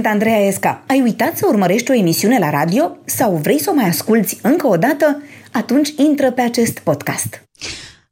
Sunt Andreea Esca. Ai uitat să urmărești o emisiune la radio sau vrei să o mai asculți încă o dată? Atunci intră pe acest podcast.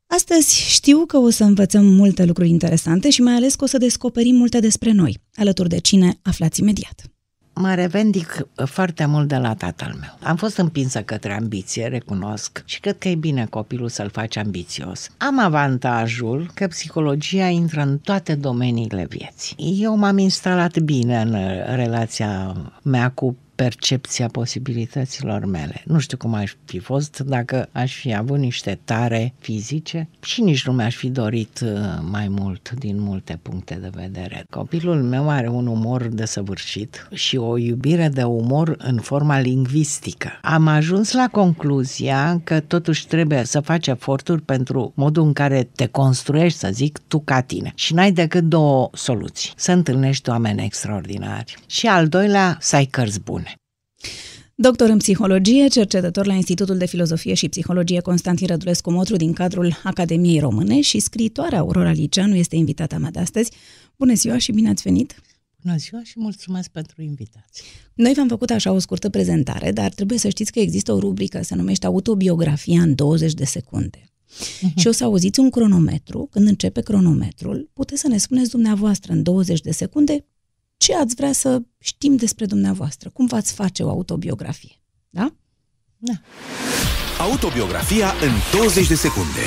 Astăzi știu că o să învățăm multe lucruri interesante și mai ales că o să descoperim multe despre noi. Alături de cine aflați imediat mă revendic uh, foarte mult de la tatăl meu. Am fost împinsă către ambiție, recunosc, și cred că e bine copilul să-l faci ambițios. Am avantajul că psihologia intră în toate domeniile vieții. Eu m-am instalat bine în uh, relația mea cu percepția posibilităților mele. Nu știu cum aș fi fost dacă aș fi avut niște tare fizice și nici nu mi-aș fi dorit uh, mai mult din multe puncte de vedere. Copilul meu are un umor desăvârșit și o iubire de umor în forma lingvistică. Am ajuns la concluzia că totuși trebuie să faci eforturi pentru modul în care te construiești, să zic, tu ca tine. Și n-ai decât două soluții. Să întâlnești oameni extraordinari. Și al doilea, să ai cărți bune. Doctor în psihologie, cercetător la Institutul de Filozofie și Psihologie Constantin Rădulescu Motru din cadrul Academiei Române și scriitoarea Aurora Liceanu este invitata mea de astăzi. Bună ziua și bine ați venit! Bună ziua și mulțumesc pentru invitație! Noi v-am făcut așa o scurtă prezentare, dar trebuie să știți că există o rubrică, se numește Autobiografia în 20 de secunde. Uh-huh. Și o să auziți un cronometru, când începe cronometrul, puteți să ne spuneți dumneavoastră în 20 de secunde ce ați vrea să știm despre dumneavoastră, cum v-ați face o autobiografie. Da? Da. Autobiografia în 20 de secunde.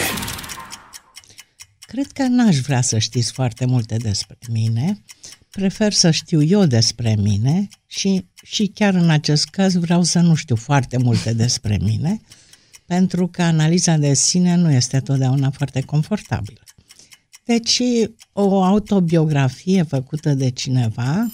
Cred că n-aș vrea să știți foarte multe despre mine. Prefer să știu eu despre mine și, și chiar în acest caz vreau să nu știu foarte multe despre mine, pentru că analiza de sine nu este totdeauna foarte confortabilă. Deci, o autobiografie făcută de cineva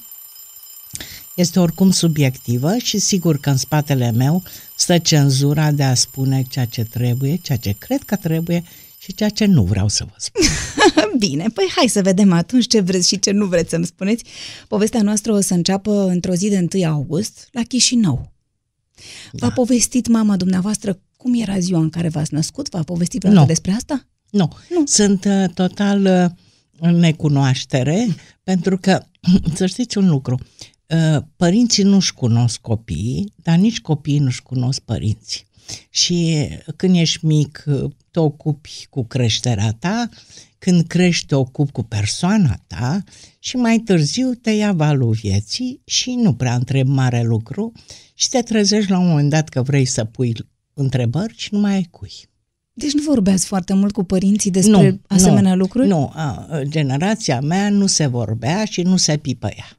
este oricum subiectivă și sigur că în spatele meu stă cenzura de a spune ceea ce trebuie, ceea ce cred că trebuie și ceea ce nu vreau să vă spun. Bine, păi hai să vedem atunci ce vreți și ce nu vreți să-mi spuneți. Povestea noastră o să înceapă într-o zi de 1 august la Chișinău. V-a da. povestit mama dumneavoastră cum era ziua în care v-ați născut? V-a povestit vreodată despre asta? Nu, nu. sunt uh, total uh, în necunoaștere, pentru că, să știți un lucru, uh, părinții nu-și cunosc copiii, dar nici copiii nu-și cunosc părinții. Și când ești mic, uh, te ocupi cu creșterea ta, când crești, te ocupi cu persoana ta și mai târziu te ia valul vieții și nu prea întrebi mare lucru și te trezești la un moment dat că vrei să pui întrebări și nu mai ai cui. Deci nu vorbeați foarte mult cu părinții despre nu, asemenea nu, lucruri? Nu, a, generația mea nu se vorbea și nu se pipăia.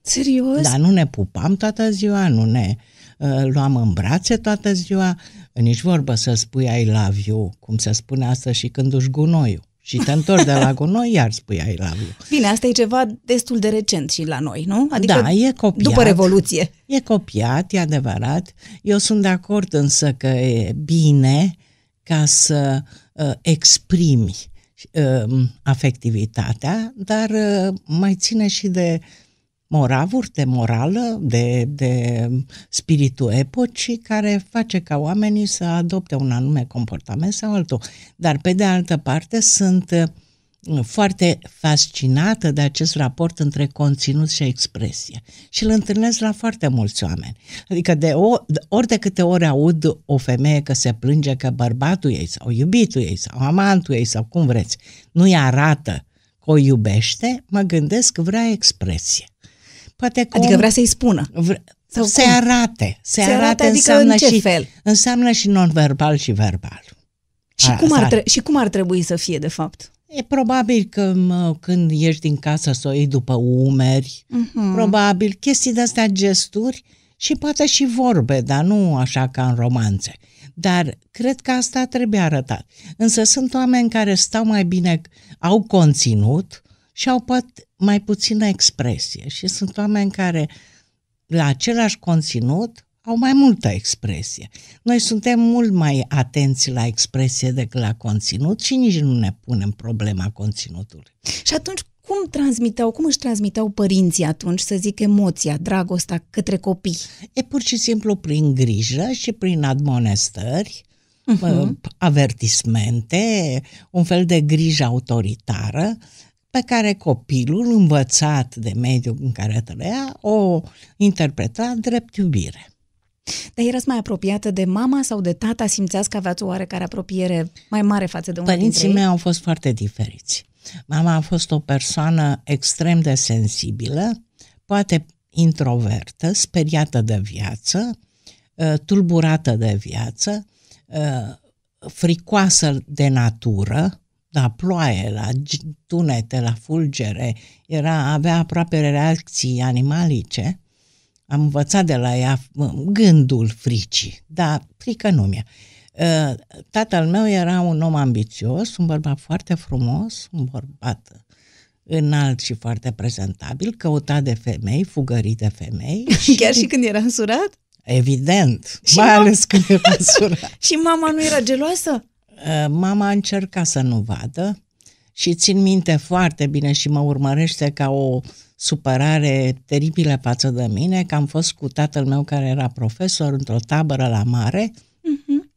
Serios? Da, nu ne pupam toată ziua, nu ne uh, luam în brațe toată ziua, nici vorbă să spui I love you, cum se spune asta și când duci gunoiul. Și te întorci de la gunoi, iar spui I love you. Bine, asta e ceva destul de recent și la noi, nu? Adică da, e copiat. După Revoluție. E copiat, e adevărat. Eu sunt de acord însă că e bine ca să uh, exprimi uh, afectivitatea, dar uh, mai ține și de moravuri, de morală, de, de spiritul epocii care face ca oamenii să adopte un anume comportament sau altul. Dar pe de altă parte sunt uh, foarte fascinată de acest raport între conținut și expresie. Și îl întâlnesc la foarte mulți oameni. Adică de o, ori de câte ori aud o femeie că se plânge că bărbatul ei sau iubitul ei sau amantul ei sau cum vreți, nu-i arată că o iubește, mă gândesc că vrea expresie. Poate că adică vrea să-i spună. Vre- sau se cum? arate. Se, se arate, arate adică înseamnă, în ce și, fel? înseamnă și non-verbal și verbal. Și, A, cum ar tre- și cum ar trebui să fie, de fapt? E probabil că mă, când ieși din casă să o iei după umeri, uh-huh. probabil chestii de-astea gesturi și poate și vorbe, dar nu așa ca în romanțe. Dar cred că asta trebuie arătat. Însă sunt oameni care stau mai bine, au conținut și au pot mai puțină expresie. Și sunt oameni care la același conținut au mai multă expresie. Noi suntem mult mai atenți la expresie decât la conținut și nici nu ne punem problema conținutului. Și atunci cum transmiteau, cum își transmiteau părinții atunci, să zic, emoția, dragostea către copii? E pur și simplu prin grijă și prin admonestări, uh-huh. avertismente, un fel de grijă autoritară, pe care copilul, învățat de mediul în care trăia, o interpreta drept iubire. Dar erați mai apropiată de mama sau de tata? Simțeați că aveați o oarecare apropiere mai mare față de unul Părinții mei au fost foarte diferiți. Mama a fost o persoană extrem de sensibilă, poate introvertă, speriată de viață, uh, tulburată de viață, uh, fricoasă de natură, la ploaie, la tunete, la fulgere, era, avea aproape reacții animalice. Am învățat de la ea gândul fricii, dar frică nu mi-a. Uh, tatăl meu era un om ambițios, un bărbat foarte frumos, un bărbat înalt și foarte prezentabil, căutat de femei, fugărit de femei. Chiar și când era însurat? Evident, și mai ales când era însurat. și mama nu era geloasă? Uh, mama a încercat să nu vadă și țin minte foarte bine și mă urmărește ca o supărare teribilă față de mine, că am fost cu tatăl meu care era profesor într-o tabără la mare uh-huh.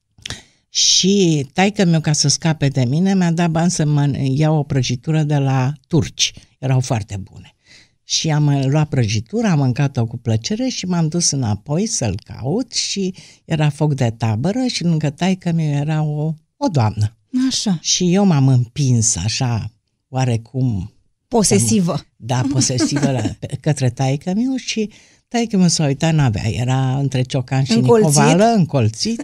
și taică meu ca să scape de mine mi-a dat bani să mă iau o prăjitură de la turci. Erau foarte bune. Și am luat prăjitura, am mâncat-o cu plăcere și m-am dus înapoi să-l caut și era foc de tabără și lângă taică meu era o o doamnă. Așa. Și eu m-am împins așa, oarecum... Posesivă. Da, posesivă la, către taică meu și taică meu s-a uitat, n-avea, era între Ciocan și încolțit. Nicovală, încolțit.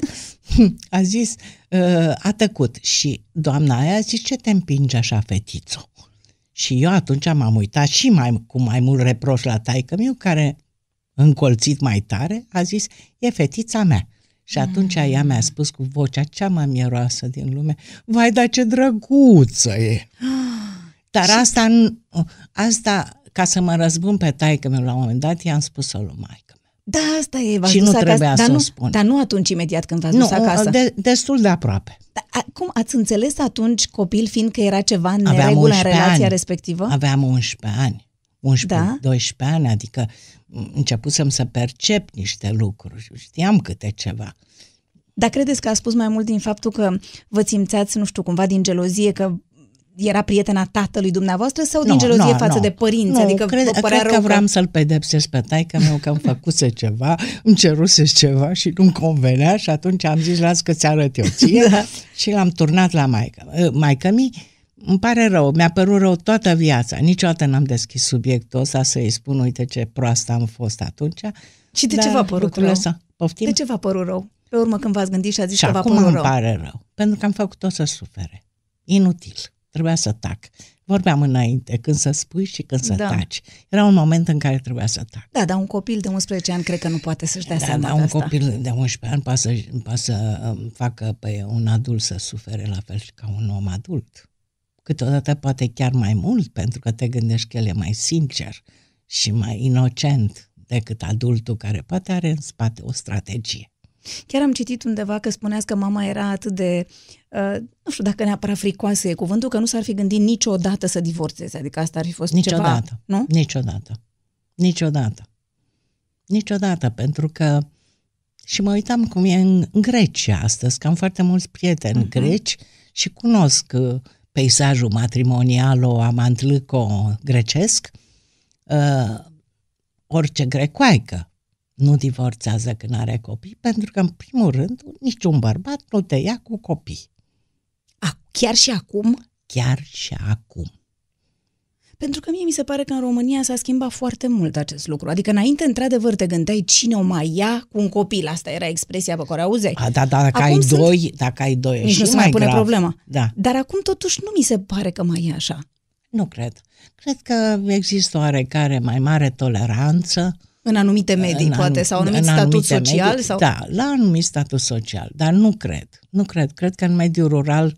A zis, ă, a tăcut și doamna aia a zis, ce te împingi așa, fetițo? Și eu atunci m-am uitat și mai, cu mai mult reproș la taică meu, care încolțit mai tare, a zis, e fetița mea. Și atunci mm. ea mi-a spus cu vocea cea mai mieroasă din lume, vai, dar ce drăguță e! Dar asta, asta, ca să mă răzbun pe taică meu la un moment dat, i-am spus-o lui maică Da, asta e. Și nu trebuia acasă, să dar o spun. Dar nu atunci imediat când v-ați nu, dus acasă. De, destul de aproape. Dar, cum ați înțeles atunci, copil, fiind că era ceva în neregulă în relația ani. respectivă? Aveam 11 ani. 11, da? 12 ani, adică începusem să percep niște lucruri, știam câte ceva. Dar credeți că a spus mai mult din faptul că vă simțeați, nu știu, cumva din gelozie că era prietena tatălui dumneavoastră sau no, din gelozie no, față no. de părinți? No, adică cred, vă cred că vreau că... să-l pedepsesc pe taică meu că îmi făcuse ceva, îmi ceruse ceva și nu-mi convenea și atunci am zis, las că ți arăt eu ție da. și l-am turnat la maică. Ă, maică mi îmi pare rău, mi-a părut rău toată viața. Niciodată n-am deschis subiectul ăsta să-i spun, uite ce proastă am fost atunci. Și de ce v-a părut rău? Poftim? De ce v-a părut rău? Pe urmă când v-ați gândit și a zis și că v-a acum părut îmi rău. pare rău. Pentru că am făcut-o să sufere. Inutil. Trebuia să tac. Vorbeam înainte, când să spui și când să da. taci. Era un moment în care trebuia să tac. Da, dar un copil de 11 ani cred că nu poate să-și dea da, seama da, de un asta. copil de 11 ani poate să, poate să um, facă pe un adult să sufere la fel ca un om adult. Câteodată poate chiar mai mult, pentru că te gândești că el e mai sincer și mai inocent decât adultul care poate are în spate o strategie. Chiar am citit undeva că spuneați că mama era atât de, uh, nu știu dacă neapărat fricoasă e cuvântul, că nu s-ar fi gândit niciodată să divorțeze. Adică asta ar fi fost niciodată, ceva, nu? Niciodată. Niciodată. Niciodată, pentru că și mă uitam cum e în Grecia astăzi, că am foarte mulți prieteni uh-huh. greci și cunosc uh, peisajul matrimonial amantlâco grecesc, uh, orice grecoaică nu divorțează când are copii, pentru că, în primul rând, niciun bărbat nu te ia cu copii. A, chiar și acum? Chiar și acum. Pentru că mie mi se pare că în România s-a schimbat foarte mult acest lucru. Adică înainte, într-adevăr, te gândeai cine o mai ia cu un copil. Asta era expresia pe care o auzeai. A, da, da, dacă acum ai sunt... doi, dacă ai doi, Nici nu se mai pune grav. problema. Da. Dar acum totuși nu mi se pare că mai e așa. Nu cred. Cred că există oarecare mai mare toleranță. În anumite medii, în poate, sau anumit statut social? Medii, sau... Da, la anumit statut social, dar nu cred. Nu cred. Cred că în mediul rural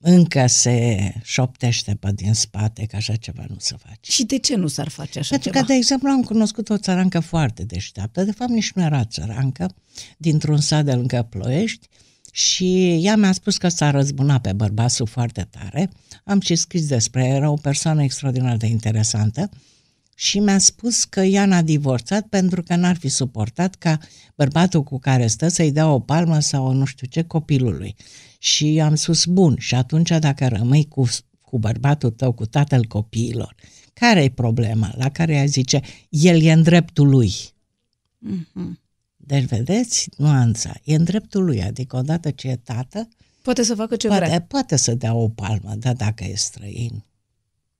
încă se șoptește pe din spate că așa ceva nu se face. Și de ce nu s-ar face așa Pentru ceva? că, de exemplu, am cunoscut o țărancă foarte deșteaptă, de fapt nici nu era țărancă, dintr-un sat de lângă Ploiești, și ea mi-a spus că s-a răzbunat pe bărbatul foarte tare. Am și scris despre ea, era o persoană extraordinar de interesantă și mi-a spus că ea n-a divorțat pentru că n-ar fi suportat ca bărbatul cu care stă să-i dea o palmă sau nu știu ce copilului. Și am spus, bun, și atunci dacă rămâi cu, cu bărbatul tău, cu tatăl copiilor, care e problema? La care ea zice, el e în dreptul lui. Mhm. Deci, vedeți, nuanța. E în dreptul lui, adică odată ce e tată, Poate să facă ce poate, vrea. poate să dea o palmă, dar dacă e străin,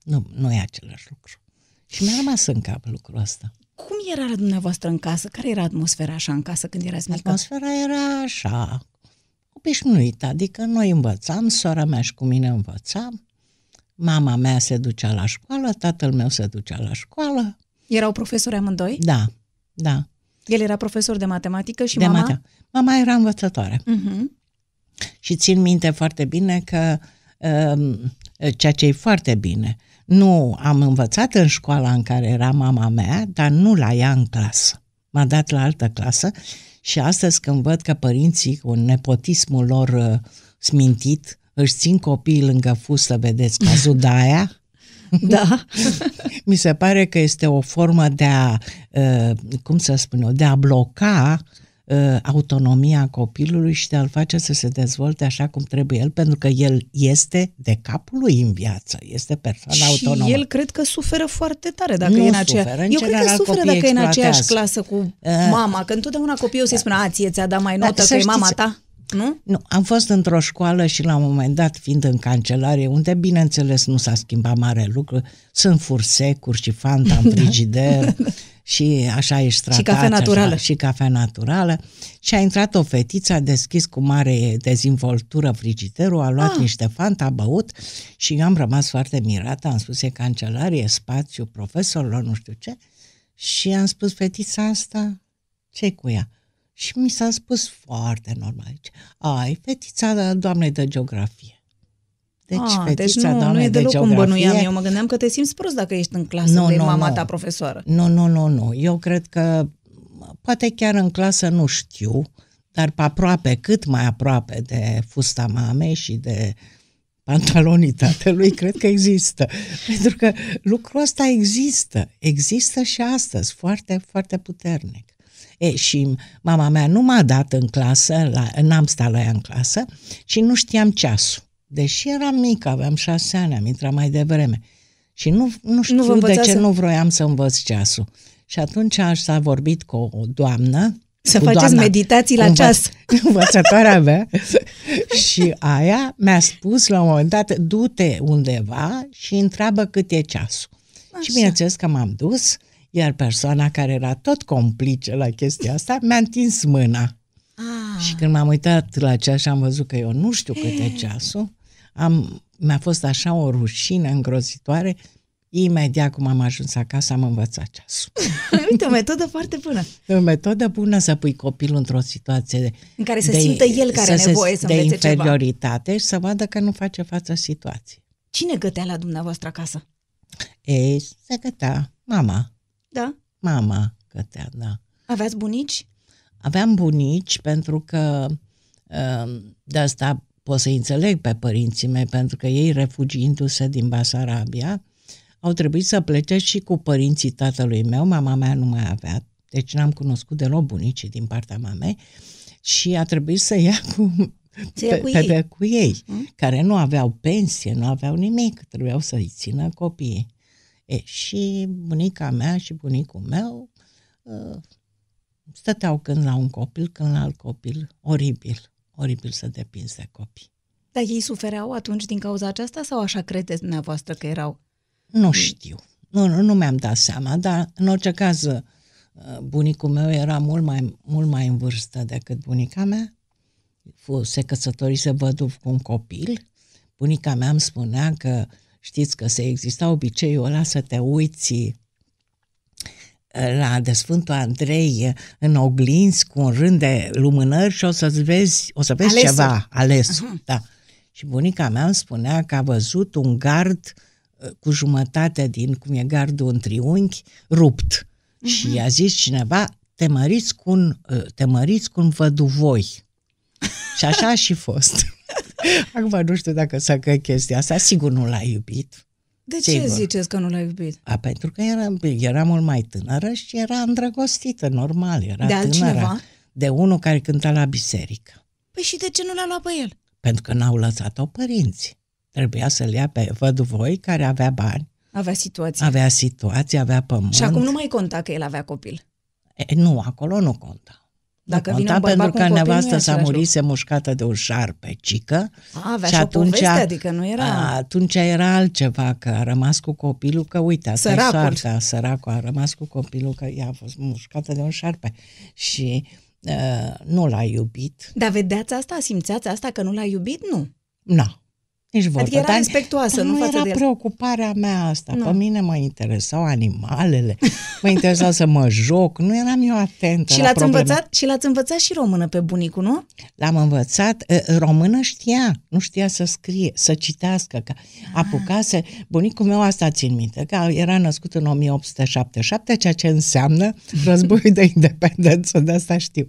nu, nu e același lucru. Și mi-a rămas în cap lucrul ăsta. Cum era la dumneavoastră în casă? Care era atmosfera așa în casă când erați mică? Atmosfera era așa, obișnuită, adică noi învățam, sora mea și cu mine învățam, mama mea se ducea la școală, tatăl meu se ducea la școală, Erau profesori amândoi? da, da. El era profesor de matematică și de mama? mate- Mama era învățătoare. Mhm. Și țin minte foarte bine că um, ceea ce e foarte bine, nu am învățat în școala în care era mama mea, dar nu la ea în clasă. M-a dat la altă clasă și astăzi când văd că părinții cu nepotismul lor uh, smintit își țin copiii lângă fustă, vedeți, cazul de aia, Da. mi se pare că este o formă de a, uh, cum să spun eu, de a bloca uh, autonomia copilului și de a-l face să se dezvolte așa cum trebuie el, pentru că el este de capul lui în viață, este persoană și autonomă. el cred că suferă foarte tare dacă Nu e în aceea... suferă, în Eu cred că general suferă copiii dacă e în aceeași exploatează. clasă cu Uh, mama, că întotdeauna copiii o să-i spună, a, ție ți-a dat mai Da, notă să că e mama știți- ta. Nu? Nu, am fost într-o școală și la un moment dat, fiind în cancelarie, unde, bineînțeles, nu s-a schimbat mare lucru, sunt fursecuri și fanta în frigider și așa ești tratat. cafea naturală. Așa, și cafea naturală. Și a intrat o fetiță, a deschis cu mare dezvoltură frigiderul, a luat ah. niște fanta, a băut și eu am rămas foarte mirată, am spus, e cancelarie, e spațiu profesorilor, nu știu ce. Și am spus, fetița asta, ce cu ea? Și mi s-a spus foarte normal. Zice, Ai, fetița doamnei de geografie. Deci, ah, fetița deci nu, nu doamnei e de deloc cum geografie... bănuiam eu. Mă gândeam că te simți prost dacă ești în clasă Nu, de nu, mama nu. ta profesoară. Nu, nu, nu, nu. Eu cred că poate chiar în clasă nu știu, dar pe aproape, cât mai aproape de fusta mamei și de pantalonii tatălui, cred că există. Pentru că lucrul ăsta există. Există și astăzi, foarte, foarte puternic. E, și mama mea nu m-a dat în clasă, la, n-am stat la ea în clasă și nu știam ceasul. Deși eram mică, aveam șase ani, am intrat mai devreme. Și nu, nu știu vă de învăța ce să- nu vroiam să învăț ceasul. Și atunci s-a vorbit cu o doamnă. Să cu faceți meditații la cu ceas. Învățătoarea mea. și aia mi-a spus la un moment dat, du-te undeva și întreabă cât e ceasul. Și bineînțeles că m-am dus, iar persoana care era tot complice la chestia asta mi-a întins mâna. Ah, Și când m-am uitat la ceas și am văzut că eu nu știu cât e ceasul, am, mi-a fost așa o rușine îngrozitoare, imediat cum am ajuns acasă am învățat ceasul. uite, o metodă foarte bună. E o metodă bună să pui copilul într-o situație de, În care să simtă el că are să se- nevoie să de învețe ceva. inferioritate și să vadă că nu face față situației. Cine gătea la dumneavoastră acasă? Ei, se gătea mama, Da? mama gătea, da. Aveați bunici? Aveam bunici pentru că um, de asta pot să înțeleg pe părinții mei, pentru că ei, refugiindu-se din Basarabia, au trebuit să plece și cu părinții tatălui meu, mama mea nu mai avea, deci n-am cunoscut deloc bunicii din partea mamei și a trebuit să ia cu, Să ia cu pe, ei. pe, cu ei, Mm. care nu aveau pensie, nu aveau nimic, trebuiau să-i țină copiii. E, și bunica mea și bunicul meu uh, stăteau când la un copil, când la alt copil. Oribil, oribil să depinzi de copii. Dar ei sufereau atunci din cauza aceasta sau așa credeți dumneavoastră că erau? Nu știu, nu, nu, nu mi-am dat seama, dar în orice caz uh, bunicul meu era mult mai, mult mai în vârstă decât bunica mea. Fu- Se căsătorise văduv cu un copil. Bunica mea îmi spunea că știți că se exista obiceiul ăla să te uiți uh, la de Sfântul Andrei uh, în oglinzi cu un rând de lumânări și o să vezi, o să vezi Alesul. ceva ales. Da. Și bunica mea îmi spunea că a văzut un gard uh, cu jumătate din, cum e gardul în triunghi, rupt. Și i-a zis cineva, te măriți cu un, uh, te măriți cu un văduvoi. și așa a și fost. Acum nu știu dacă să că chestia asta, sigur nu l-a iubit. De ce Sigur. ziceți că nu l-ai iubit? A, pentru că era, era mult mai tânără și era îndrăgostită, normal, era De tânără. altcineva? De unul care cânta la biserică. Păi și de ce nu l-a luat pe el? Pentru că n-au lăsat-o părinții. Trebuia să-l ia pe văduvoi care avea bani, Avea situații. avea situație, avea pământ. Și acum nu mai conta că el avea copil. E, nu, acolo nu conta. Dacă nu vine conta un bărbat pentru cu că un copil, nu e nevastă s-a același murise mușcată de un șarpe cică. A, avea și, o poveste, adică nu era... A, atunci era altceva, că a rămas cu copilul, că uite, asta e Săracul. soarta, săracul a rămas cu copilul, că ea a fost mușcată de un șarpe. Și uh, nu l-a iubit. Dar vedeați asta? Simțeați asta că nu l-a iubit? Nu. Nu. Nici vorbă. Adică era dar- respectuoasă, dar nu nu față era de el. preocuparea mea asta. Nu. Pe mine mă interesau animalele, mă interesa să mă joc, nu eram eu atentă Și la l-ați, probleme. învățat, și l-ați învățat și română pe bunicul, nu? L-am învățat, eh, română știa, nu știa să scrie, să citească, că apucase, bunicul meu asta țin minte, că era născut în 1877, ceea ce înseamnă războiul de independență, de asta știu.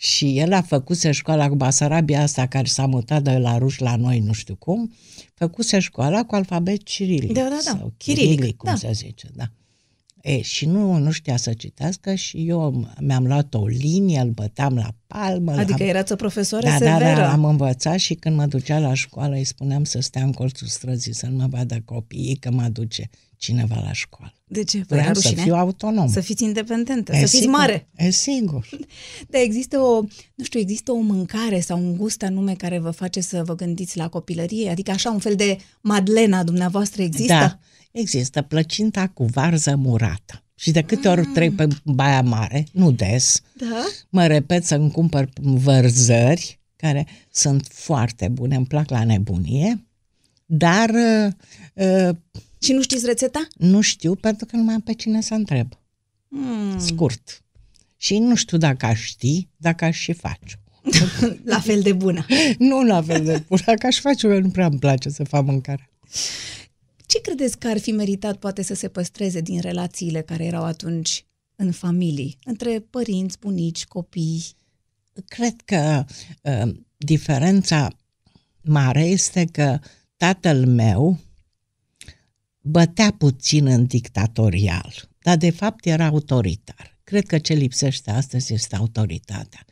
Și el a făcuse școala cu Basarabia asta care s-a mutat de la ruși la noi, nu știu cum, făcuse școala cu alfabet cirilic. Da, da, da. Sau Chirilic, chirilic, cum da. se zice, da. E, și nu, nu știa să citească și eu mi-am luat o linie, îl băteam la palmă. Adică la... erați o profesoară Da, da, severă. da, am învățat și când mă ducea la școală îi spuneam să stea în colțul străzii, să nu mă vadă copiii, că mă duce cineva la școală. De ce? Vă era Vreau să rușine? fiu autonom. Să fiți independentă, E să fiți sigur, mare. E sigur. Dar există o, nu știu, există o mâncare sau un gust anume care vă face să vă gândiți la copilărie? Adică așa un fel de madlena dumneavoastră există? Da, există plăcinta cu varză murată. Și de câte ori trec pe Baia Mare, nu des, Da? mă repet să-mi cumpăr vărzări, care sunt foarte bune, îmi plac la nebunie, dar uh, uh, Și nu știți rețeta? nu știu pentru că nu mai am pe cine să întreb. Hmm. scurt. Și nu știu dacă aș ști, dacă aș și face. La fel de bună. nu la fel de bună, dacă aș face, eu nu prea îmi place să fac mâncare. Ce credeți că ar fi meritat poate să se păstreze din relațiile care erau atunci în familii, între părinți, bunici, copii? Cred că uh, diferența mare este că tatăl meu bătea puțin în dictatorial, dar de fapt era autoritar. Cred că ce lipsește astăzi este autoritatea.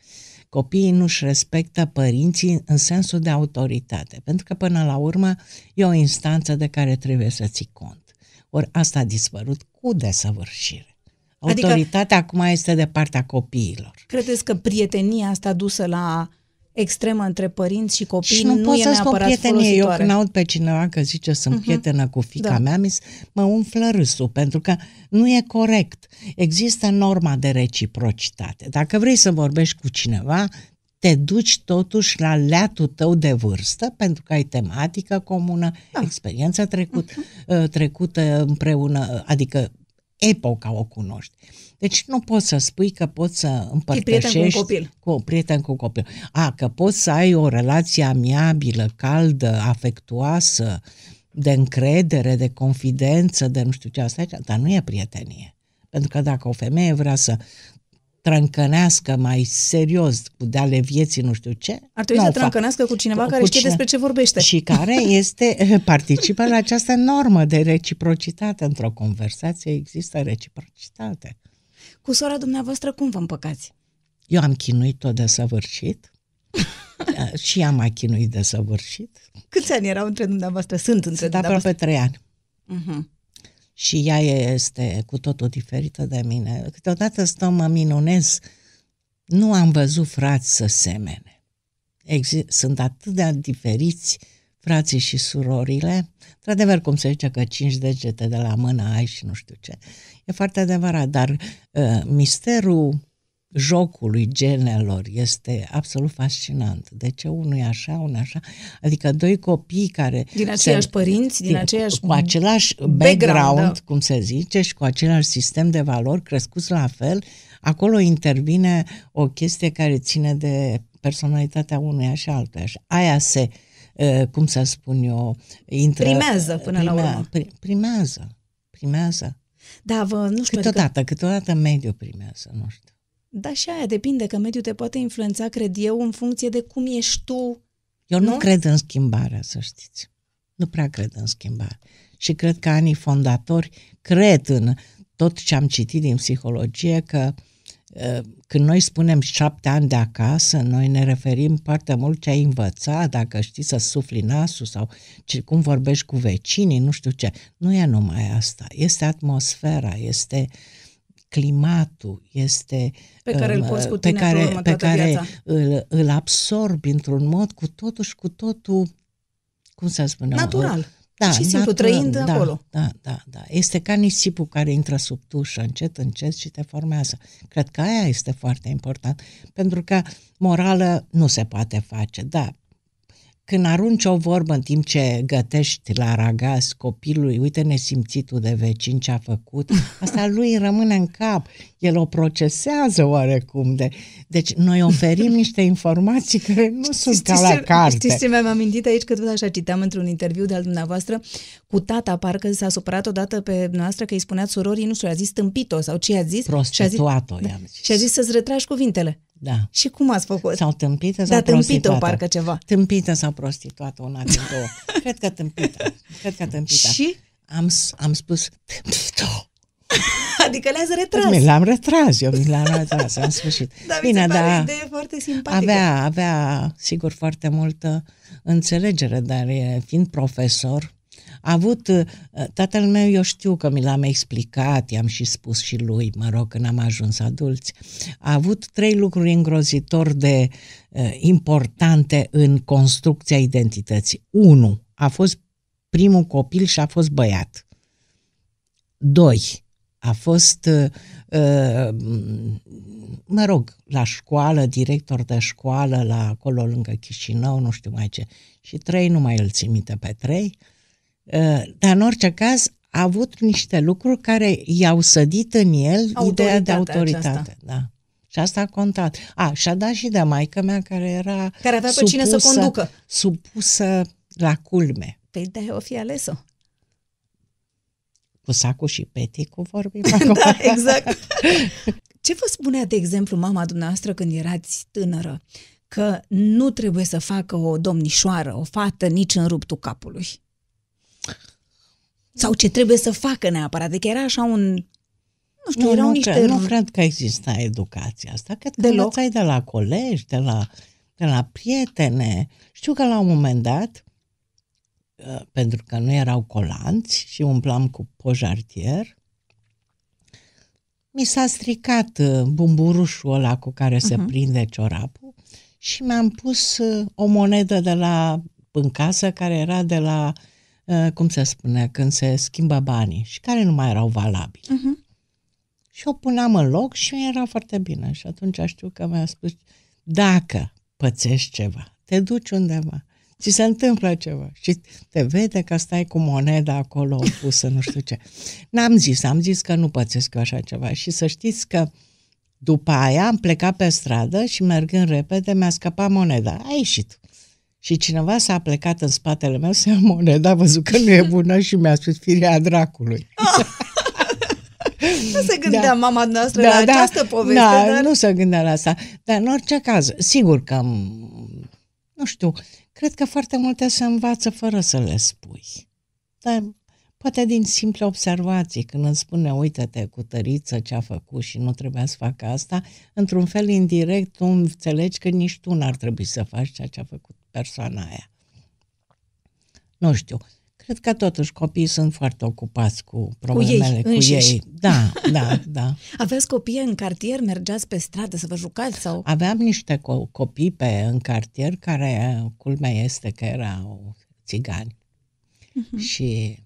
Copiii nu-și respectă părinții în sensul de autoritate, pentru că până la urmă e o instanță de care trebuie să ții cont. Ori asta a dispărut cu desăvârșire. Adică- Autoritatea acum este de partea copiilor. Credeți că prietenia asta dusă la extremă între părinți și copii Și nu, nu pot e să spun neapărat prietenie. Eu folositoare? când aud pe cineva că zice sunt uh-huh. prietenă cu fica Da. mea, mi s- mă umflă râsul, pentru că nu e corect. Există norma de reciprocitate. Dacă vrei să vorbești cu cineva, te duci totuși la leatul tău de vârstă, pentru că ai tematică comună, da. experiență trecut, uh-huh. trecută împreună, adică epoca o cunoști. Deci nu poți să spui că poți să împărtășești copil. cu un prieten cu copil. A, că poți să ai o relație amiabilă, caldă, afectuoasă, de încredere, de confidență, de nu știu ce asta, dar nu e prietenie. Pentru că dacă o femeie vrea să trâncănească mai serios cu de-ale vieții, nu știu ce, Ar trebui nu să o fac. trâncănească cu cineva Cu care știe cine- despre ce vorbește. Și care este, participă la această normă de reciprocitate. Într-o conversație există reciprocitate. Cu sora dumneavoastră cum vă împăcați? Eu am chinuit-o de săvârșit și ea m-a chinuit de săvârșit. Câți ani erau între dumneavoastră? Sunt între Sunt dumneavoastră? aproape trei ani. Uh-huh. Și ea este cu totul diferită de mine. Câteodată stau, mă minunez. Nu am văzut frați să semene. Exi- sunt atât de diferiți frații și surorile. Într-adevăr, cum se zice că cinci degete de la mână ai și nu știu ce. E foarte adevărat, dar uh, misterul jocului genelor este absolut fascinant. De ce unul e așa, unul e așa? Adică doi copii care... Din aceiași se- părinți, din aceiași Cu același background, background, da. cum se zice, și cu același sistem de valori crescuți la fel, acolo intervine o chestie care ține de personalitatea unuia și altuia. Și aia se, uh, cum să spun eu, intră... Primează până la urmă. pri- Primează, primează. Da, vă, nu știu, adică, Câteodată, câteodată mediul primează, nu știu. da și aia depinde, că mediul te poate influența, cred eu, în funcție de cum ești tu. Eu nu, Nu? cred în schimbarea, să știți. Nu prea cred în schimbare. Și cred că anii fondatori cred în tot ce am citit din psihologie că uh, când noi spunem șapte ani de acasă, noi ne referim foarte mult ce ai învățat, dacă știi să sufli nasul sau ce, cum vorbești cu vecinii, nu știu ce. Nu e numai asta. Este atmosfera, este climatul, este pe care îl um, poți cu pe tine care, pe, urmă pe toată care viața. îl, îl absorbi într-un mod cu totul și cu totul, cum să spunem, Natural. Da, și simplu, natural, trăind da, acolo. Da, da, da. Este ca nisipul care intră sub tușă, încet, încet și te formează. Cred că aia este foarte important, pentru că morală nu se poate face, da. Când arunci o vorbă în timp ce gătești la ragaz copilului, uite nesimțitul de vecin ce a făcut, asta lui îi rămâne în cap. El o procesează oarecum. De... Deci noi oferim niște informații care nu sunt ca la ce, carte. Știți ce mi-am amintit aici? Că tot așa citeam într-un interviu de-al dumneavoastră cu tata, parcă s-a supărat odată pe noastră că îi spuneați surorii, nu știu, a zis tâmpit-o sau ce a zis? Prostituat-o, și a i-am zis, zis. și a zis să-ți retragi cuvintele. Da. Și cum ați făcut? Sau tâmpită sau Da, tâmpită, prostituată. parcă ceva. Tâmpită sau prostituată, una din două. Cred că tâmpită. Cred că tâmpită. Și? Am, s- am spus tâmpită. Adică le-ați retras. Mi l-am retras, eu mi l-am retras, în sfârșit. Da, mi se pare o idee foarte simpatică. avea, avea, sigur, foarte multă înțelegere, dar e, fiind profesor, a avut, uh, tatăl meu, eu știu că mi l-am explicat, i-am și spus și lui, mă rog, când am ajuns adulți, a avut trei lucruri îngrozitor de uh, importante în construcția identității. Unu, a fost primul copil și a fost băiat. Doi, a fost, uh, uh, mă rog, la școală, director de școală, la acolo lângă Chișinău, nu știu mai ce. Și trei, nu mai îl țin minte pe trei. Uh, dar în orice caz a avut niște lucruri care i-au sădit în el ideea de Autoritatea autoritate. aceasta. Da. Și asta a contat. A, și-a dat și de maică mea care era Care avea pe cine să conducă. supusă la culme. Păi de o fi ales-o. Cu sacul și peticul vorbim acum. da, exact. Ce vă spunea, de exemplu, mama dumneavoastră când erați tânără? Că nu trebuie să facă o domnișoară, o fată, nici în ruptul capului. Sau ce trebuie să facă neapărat. Adică era așa un... Nu știu, Nu, erau nu, niște... cred, nu cred că exista educația asta. Cred că Deloc? învățai de la colegi, de la, de la prietene. Știu că la un moment dat, uh, pentru că nu erau colanți și umplam cu pojartier, mi s-a stricat uh, bumburușul ăla cu care se Mhm. prinde ciorapul și mi-am pus uh, o monedă de la în casă care era de la, uh, cum se spune, când se schimbă banii și care nu mai erau valabili. Mhm. Și o puneam în loc și mi era foarte bine. Și atunci știu că mi-a spus, dacă pățești ceva, te duci undeva, ți se întâmplă ceva și te vede că stai cu moneda acolo pusă, nu știu ce. N-am zis, am zis că nu pățesc eu așa ceva și să știți că după aia am plecat pe stradă și mergând repede mi-a scăpat moneda. A ieșit. Și cineva s-a plecat în spatele meu să ia moneda, a văzut că nu e bună și mi-a spus firea dracului. Nu se gândea Da. mama noastră la această poveste, da, dar... nu se gândea la asta. Dar în orice caz, sigur că, m, nu știu, cred că foarte multe se învață fără să le spui. Dar poate din simple observații, când îți spune, uite-te cu tăriță ce a făcut și nu trebuia să facă asta, într-un fel indirect tu înțelegi că nici tu n-ar trebui să faci ceea ce a făcut persoana aia. Nu știu. Cred că totuși copiii sunt foarte ocupați cu problemele cu ei. înșiși. Da, da, da. Aveți copii în cartier, mergeați pe stradă să vă jucați sau... Aveam niște co- copii pe, în cartier care, culmea este că erau țigani. Mhm. Și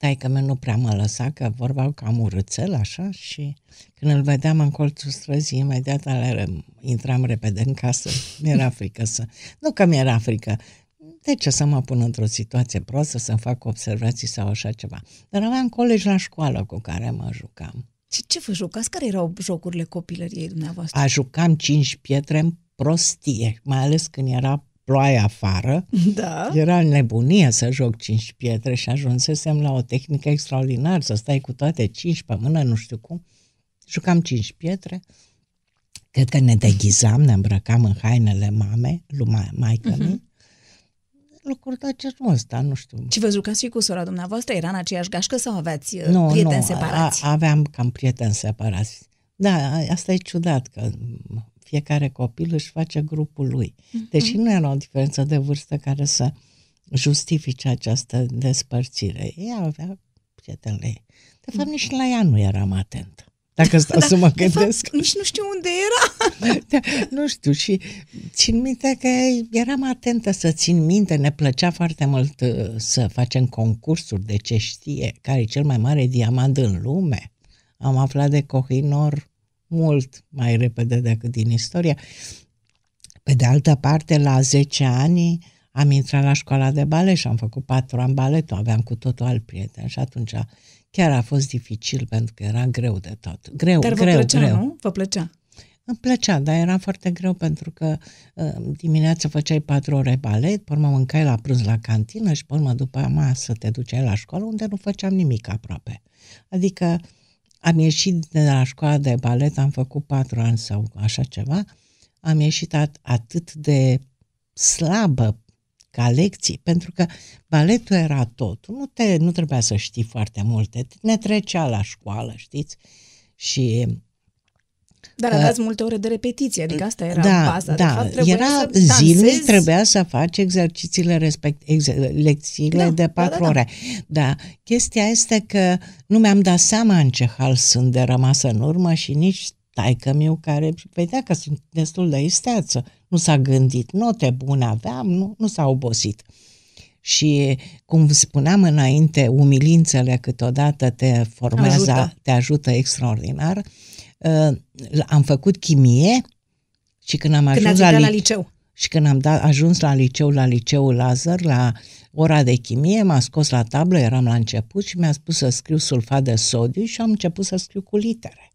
taică meu nu prea mă lăsa, că vorbeau cam urâțel, așa, și când îl vedeam în colțul străzii, imediat ale, intram repede în casă. Mi-era frică să... Nu că mi-era frică, de ce să mă pun într-o situație proastă, să fac observații sau așa ceva. Dar aveam colegi la școală cu care mă jucam. Și ce vă jucați? Care erau jocurile copilăriei dumneavoastră? A jucam cinci pietre în prostie, mai ales când era ploaie afară. Da? Era nebunie să joc cinci pietre și ajunsesem la o tehnică extraordinară, să stai cu toate cinci pe mână, nu știu cum. Jucam cinci pietre. Cred că ne deghizam, ne îmbrăcam în hainele mame, lui maică uh-huh. Lucruri de genul ăsta, nu știu. Și vă jucați și cu sora dumneavoastră? Era în aceeași gașcă sau aveați uh, Nu, prieteni nu, separați? A, aveam cam prieteni separați. Da, asta e ciudat, că fiecare copil își face grupul lui. Deși nu era o diferență de vârstă care să justifice această despărțire. Ea avea prietenele ei. De fapt, nici la ea nu eram atentă. Dacă stau să mă De fapt, gândesc. nici nu știu unde era. Da, nu știu, și țin minte că eram atentă să țin minte, ne plăcea foarte mult uh, să facem concursuri de ce știe, care e cel mai mare diamant în lume. Am aflat de Cohinor mult mai repede decât din istorie. Pe de altă parte, la 10 ani am intrat la școala de balet și am făcut patru ani baletul, aveam cu totul alt prieten și atunci chiar a fost dificil pentru că era greu de tot. Greu, Dar vă greu, plăcea, greu. nu? Vă plăcea. Îmi plăcea, dar era foarte greu pentru că uh, dimineața făceai patru ore balet, pe urmă mâncai la prânz la cantină și pe urmă după masă te duceai la școală unde nu făceam nimic aproape. Adică am ieșit de la școala de balet, am făcut patru ani sau așa ceva, am ieșit at- atât de slabă ca lecții, pentru că baletul era totul, nu, te, nu trebuia să știi foarte multe, ne trecea la școală, știți? Și Dar aveați multe ore de repetiție, adică asta era da, baza. da, de fapt, trebuia era să zilnic, dansezi. trebuia să faci exercițiile respect, ex, lecțiile Da, de da, patru da, da. ore. Da, chestia este că nu mi-am dat seama în ce hal sunt de rămasă în urmă și nici taică miu care vedea că sunt destul de isteață. Nu s-a gândit, note bune aveam, nu, nu s-a obosit. Și, cum spuneam înainte, umilințele câteodată te formează, Ajută. te ajută extraordinar. Uh, am făcut chimie și când am Când ajuns ați la, intrat la li- liceu. și când am dat, ajuns la liceu, la liceul Lazar, la ora de chimie, m-a scos la tablă, eram la început și mi-a spus să scriu sulfat de sodiu și am început să scriu cu litere.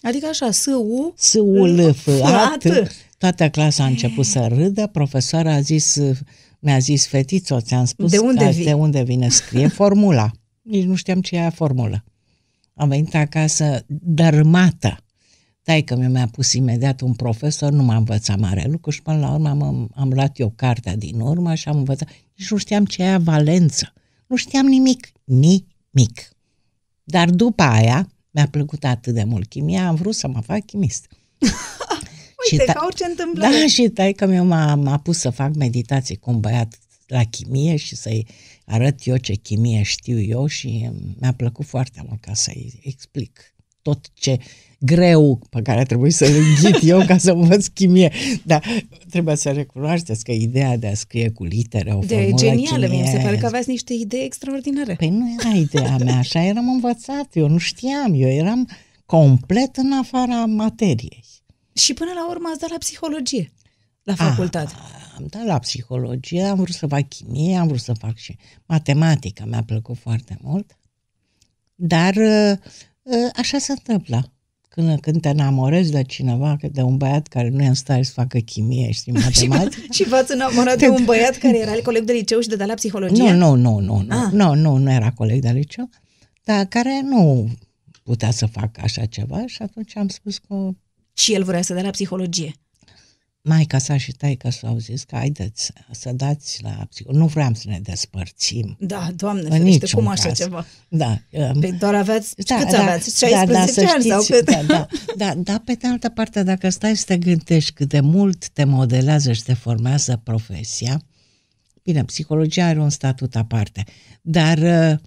Adică așa, S-U, S, U, L, F, A, T. F, Toată clasa a început să râdă, profesoara a zis, mi-a zis, fetițo, ți-am spus De unde că vii?" de unde vine scrie formula. Nici nu știam ce e aia formulă. Am venit acasă dărmată. Taică mi mi-a pus imediat un profesor, nu m-a învățat mare lucru și până la urmă am, am luat eu cartea din urmă și am învățat. Nici nu știam ce e aia valență. Nu știam nimic. Nimic. Dar după aia mi-a plăcut atât de mult chimia, am vrut să mă fac chimist. uite, ta- ca orice întâmplare. Da, și taică meu m-a, m-a pus să fac meditații cu un băiat la chimie și să-i arăt eu ce chimie știu eu și mi-a plăcut foarte mult ca să-i explic tot ce greu pe care a trebuit să-l înghit eu ca să învăț chimie. Dar trebuie să recunoașteți că ideea de a scrie cu litere o de formulă genială, chimie, mi se pare că aveați niște idei extraordinare. Păi nu era ideea mea, așa eram învățat, eu nu știam, eu eram complet în afara materiei. Și până la urmă ați dat la psihologie, la facultate. Ah, am dat la psihologie, am vrut să fac chimie, am vrut să fac și matematică, mi-a plăcut foarte mult. Dar uh, uh, așa se întâmplă. Când, când te enamorezi de cineva, de un băiat care nu e în stare să facă chimie și matematică, și v-ați enamorat de un băiat care era coleg de liceu și de dat la psihologie? Nu, nu, nu, nu, nu, Ah. nu, nu, nu era coleg de liceu, dar care nu putea să facă așa ceva și atunci am spus că Și el vrea să dea la psihologie. Maica sa și taica s-au zis că haideți să dați la psihologie. Nu vreau să ne despărțim. Da, doamne În ferește, niciun cum așa caz. ceva? Da. um, Păi doar aveați, da, câți da, aveați? da, 16 da, să ani sau știți, cât? Da, da, da, da, pe de altă parte, dacă stai să te gândești cât de mult te modelează și te formează profesia, bine, psihologia are un statut aparte, dar uh,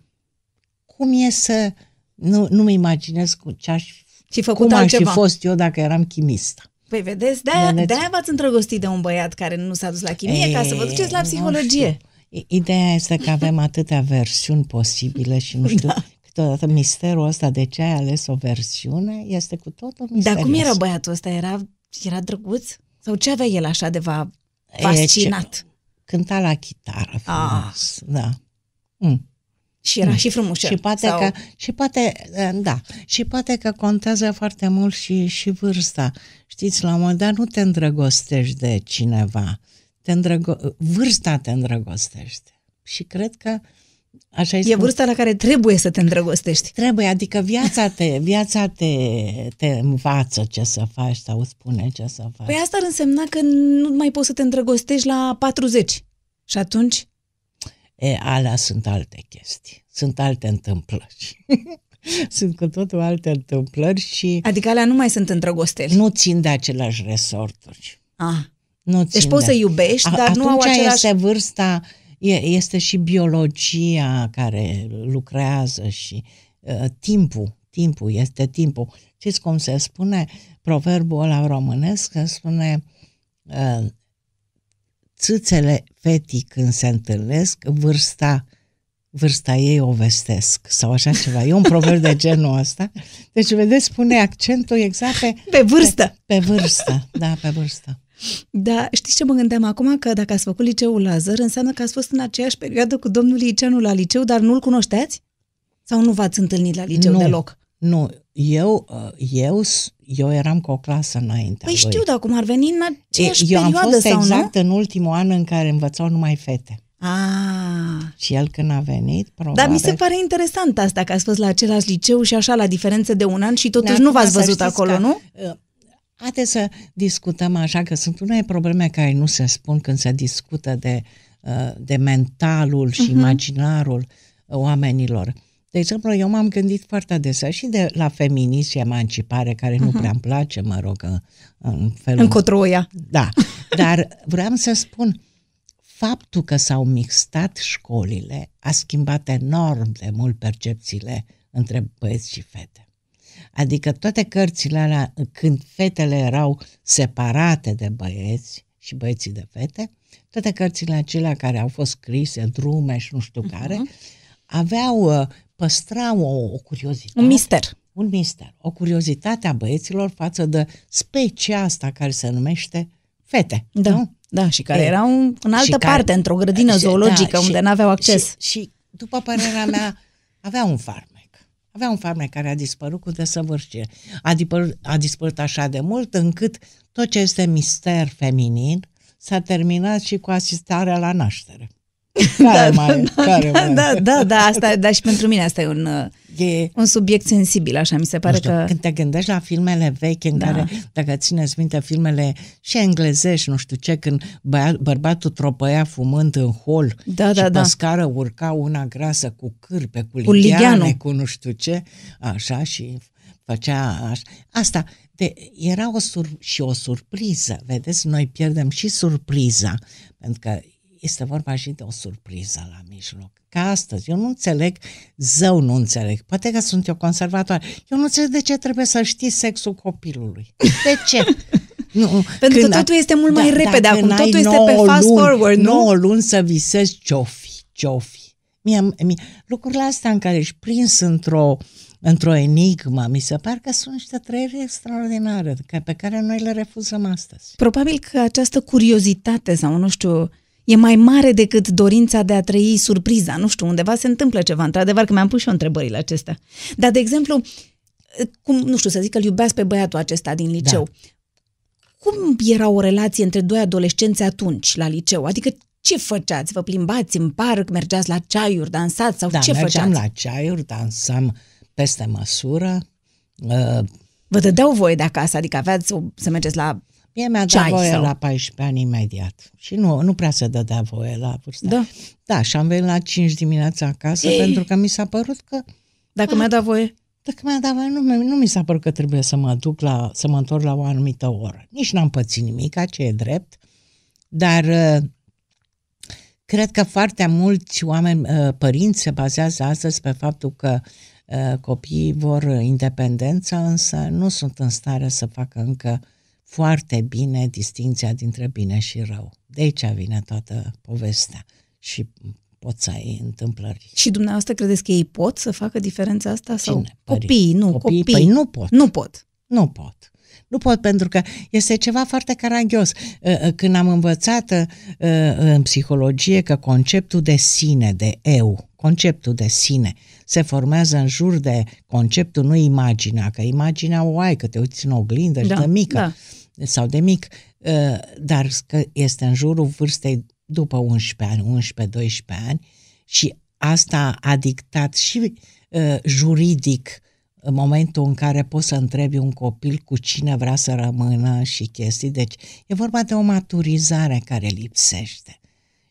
cum e să... Nu, nu-mi imaginez cu ce aș, Și făcut cum aș fi altceva. fost eu dacă eram chimist. Păi vedeți, de-aia, Vedeți? de-aia v-ați îndrăgostit de un băiat care nu s-a dus la chimie, ca să vă duceți la nu psihologie. știu. I- Ideea este că avem atâtea versiuni posibile și nu știu, da. câteodată misterul ăsta de ce ai ales o versiune este cu totul Dar misterios. cum era băiatul ăsta? Era, era drăguț? Sau ce avea el așa de va E, fascinat? ce- Cânta la chitară frumos, da. Mm. Și era și frumușel. Și poate sau... că, și poate, da, și poate că contează foarte mult și, și vârsta. Știți, la un moment dat nu te îndrăgostești de cineva, te îndrăgo- vârsta te îndrăgostește. Și cred că așa E vârsta la care trebuie să te îndrăgostești. Trebuie, adică viața te, viața te, te învață ce să faci sau spune ce să faci. Păi asta ar însemna că nu mai poți să te îndrăgostești la 40. Și atunci? E, alea sunt alte chestii, sunt alte întâmplări. sunt cu totul alte întâmplări și Adică alea nu mai sunt îndrăgosteli. nu țin de aceleași resorturi. Ah. Nu Deci țin poți de... să iubești, A- dar nu au atunci același... este vârsta, e- este și biologia care lucrează și uh, timpul, timpul, este timpul. Știți cum se spune proverbul ăla românesc? Se spune uh, țâțele fetii când se întâlnesc, vârsta vârsta ei o vestesc sau așa ceva. E un proverb de genul ăsta. Deci, vedeți, pune accentul exact pe, Pe vârstă. pe, pe vârstă. Da, pe vârstă. Da, știți ce mă gândeam acum? Că dacă ați făcut liceul Lazar, înseamnă că ați fost în aceeași perioadă cu domnul Liceanu la liceu, dar nu-l cunoșteați? Sau nu v-ați întâlnit la liceu Nu. deloc? Nu, eu, uh, eu, s- eu eram cu o clasă înainte. Păi știu, dar cum ar veni în aceeași eu am perioadă fost sau exact în ultimul an în care învățau numai fete. nu? Ah, Și el când a venit, probabil... dar mi se pare interesant asta, că ați fost la același liceu și așa la diferență de un an și totuși Dar nu acum v-ați să văzut știți acolo, că, nu? uh, Haideți să discutăm așa, că sunt unele probleme care nu se spun când se discută de, uh, de mentalul și Mhm. imaginarul uh, oamenilor. De exemplu, eu m-am gândit foarte adesea și de la feminism și emancipare, care nu prea îmi place, mă rog, în, în felul... Mhm. Încotro o ia. Da, dar vreau să spun, faptul că s-au mixtat școlile a schimbat enorm de mult percepțiile între băieți și fete. Adică toate cărțile alea, când fetele erau separate de băieți și băieții de fete, toate cărțile acelea care au fost scrise, drume și nu știu care, aveau, uh, păstrau o, o curiozitate Un mister. un mister, o curiozitate a băieților față de specia asta care se numește fete. Da, Nu? da, și care Ei, erau în și altă care- parte, într-o grădină și- zoologică, da, unde și- n-aveau acces. Și, și, după părerea mea, avea un farmec. Avea un farmec care a dispărut cu desăvârșire. A dispărut, a dispărut așa de mult încât tot ce este mister feminin s-a terminat și cu asistarea la naștere. Care mai, e? care mai e? da, da, da, asta, da, și pentru mine asta e un, uh, E, un subiect sensibil, așa mi se pare nu știu, că... când te gândești la filmele vechi în Da. care, dacă țineți minte, filmele și englezești, nu știu ce, când băia, bărbatul tropăia fumând în hol Da, și da, pe da. scară urca una grasă cu cârpe, cu Cu ligheane, ligheanul. cu nu știu ce, așa, și făcea așa. Asta, de, era o sur, și o surpriză, vedeți, noi pierdem și surpriza, pentru că este vorba și de o surpriză la mijloc. Ca astăzi, eu nu înțeleg, zău nu înțeleg, poate că sunt eu conservatoare, eu nu înțeleg de ce trebuie să știi sexul copilului. De ce? Nu, Pentru că totul este mult mai repede dacă acum, n-ai totul este nouă pe fast luni, forward, nu? 9 luni să visezi ce-o-fi, ce-o-fi. Mie, mie, lucrurile astea în care ești prins într-o, într-o enigmă, mi se par că sunt niște trăiri extraordinare că- pe care noi le refuzăm astăzi. Probabil că această curiozitate sau nu știu, e mai mare decât dorința de a trăi surpriza. Nu știu, undeva se întâmplă ceva. Într-adevăr că mi-am pus și eu întrebările acestea. Dar, de exemplu, cum, nu știu, să zic că îl iubeați pe băiatul acesta din liceu. Da. Cum era o relație între doi adolescenți atunci la liceu? Adică ce făceați? Vă plimbați în parc, mergeați la ceaiuri, dansați sau Da, ce mergeam făceați? la ceaiuri, dansam peste măsură. Uh, Vă dădeau voie de acasă, adică aveați o, să mergeți la... Mie mi-a dat Ceai voie sau- la 14 ani imediat. Și nu, nu prea se dădea voie la vârsta. Da. Da, și am venit la 5 dimineața acasă Ei. pentru că mi s-a părut că Dacă mi-a dat voie? Dacă mi-a dat voie, nu, mi- nu mi s-a părut că trebuie să mă duc la, să mă întorc la o anumită oră. Nici n-am pățit nimic, ce e drept, dar uh, cred că foarte mulți oameni, uh, părinți se bazează astăzi pe faptul că uh, copiii vor independența, însă nu sunt în stare să facă încă foarte bine distinția dintre bine și rău. De aici vine toată povestea și pot să ai întâmplări. Și dumneavoastră credeți că ei pot să facă diferența asta? Sau Cine? Părinți. copiii, nu, Copiii? copiii. Păi nu pot. Nu pot. Nu pot. Nu pot pentru că este ceva foarte caragios. Uh, uh, Când am învățat uh, uh, în psihologie că conceptul de sine, de eu, conceptul de sine, se formează în jur de conceptul, nu imaginea, că imaginea o ai, că te uiți în oglindă și Da, de mică da. Sau de mic, uh, dar că este în jurul vârstei după 11 ani, 11-12 ani și asta a dictat și uh, juridic în momentul în care poți să întrebi un copil cu cine vrea să rămână și chestii. Deci e vorba de o maturizare care lipsește.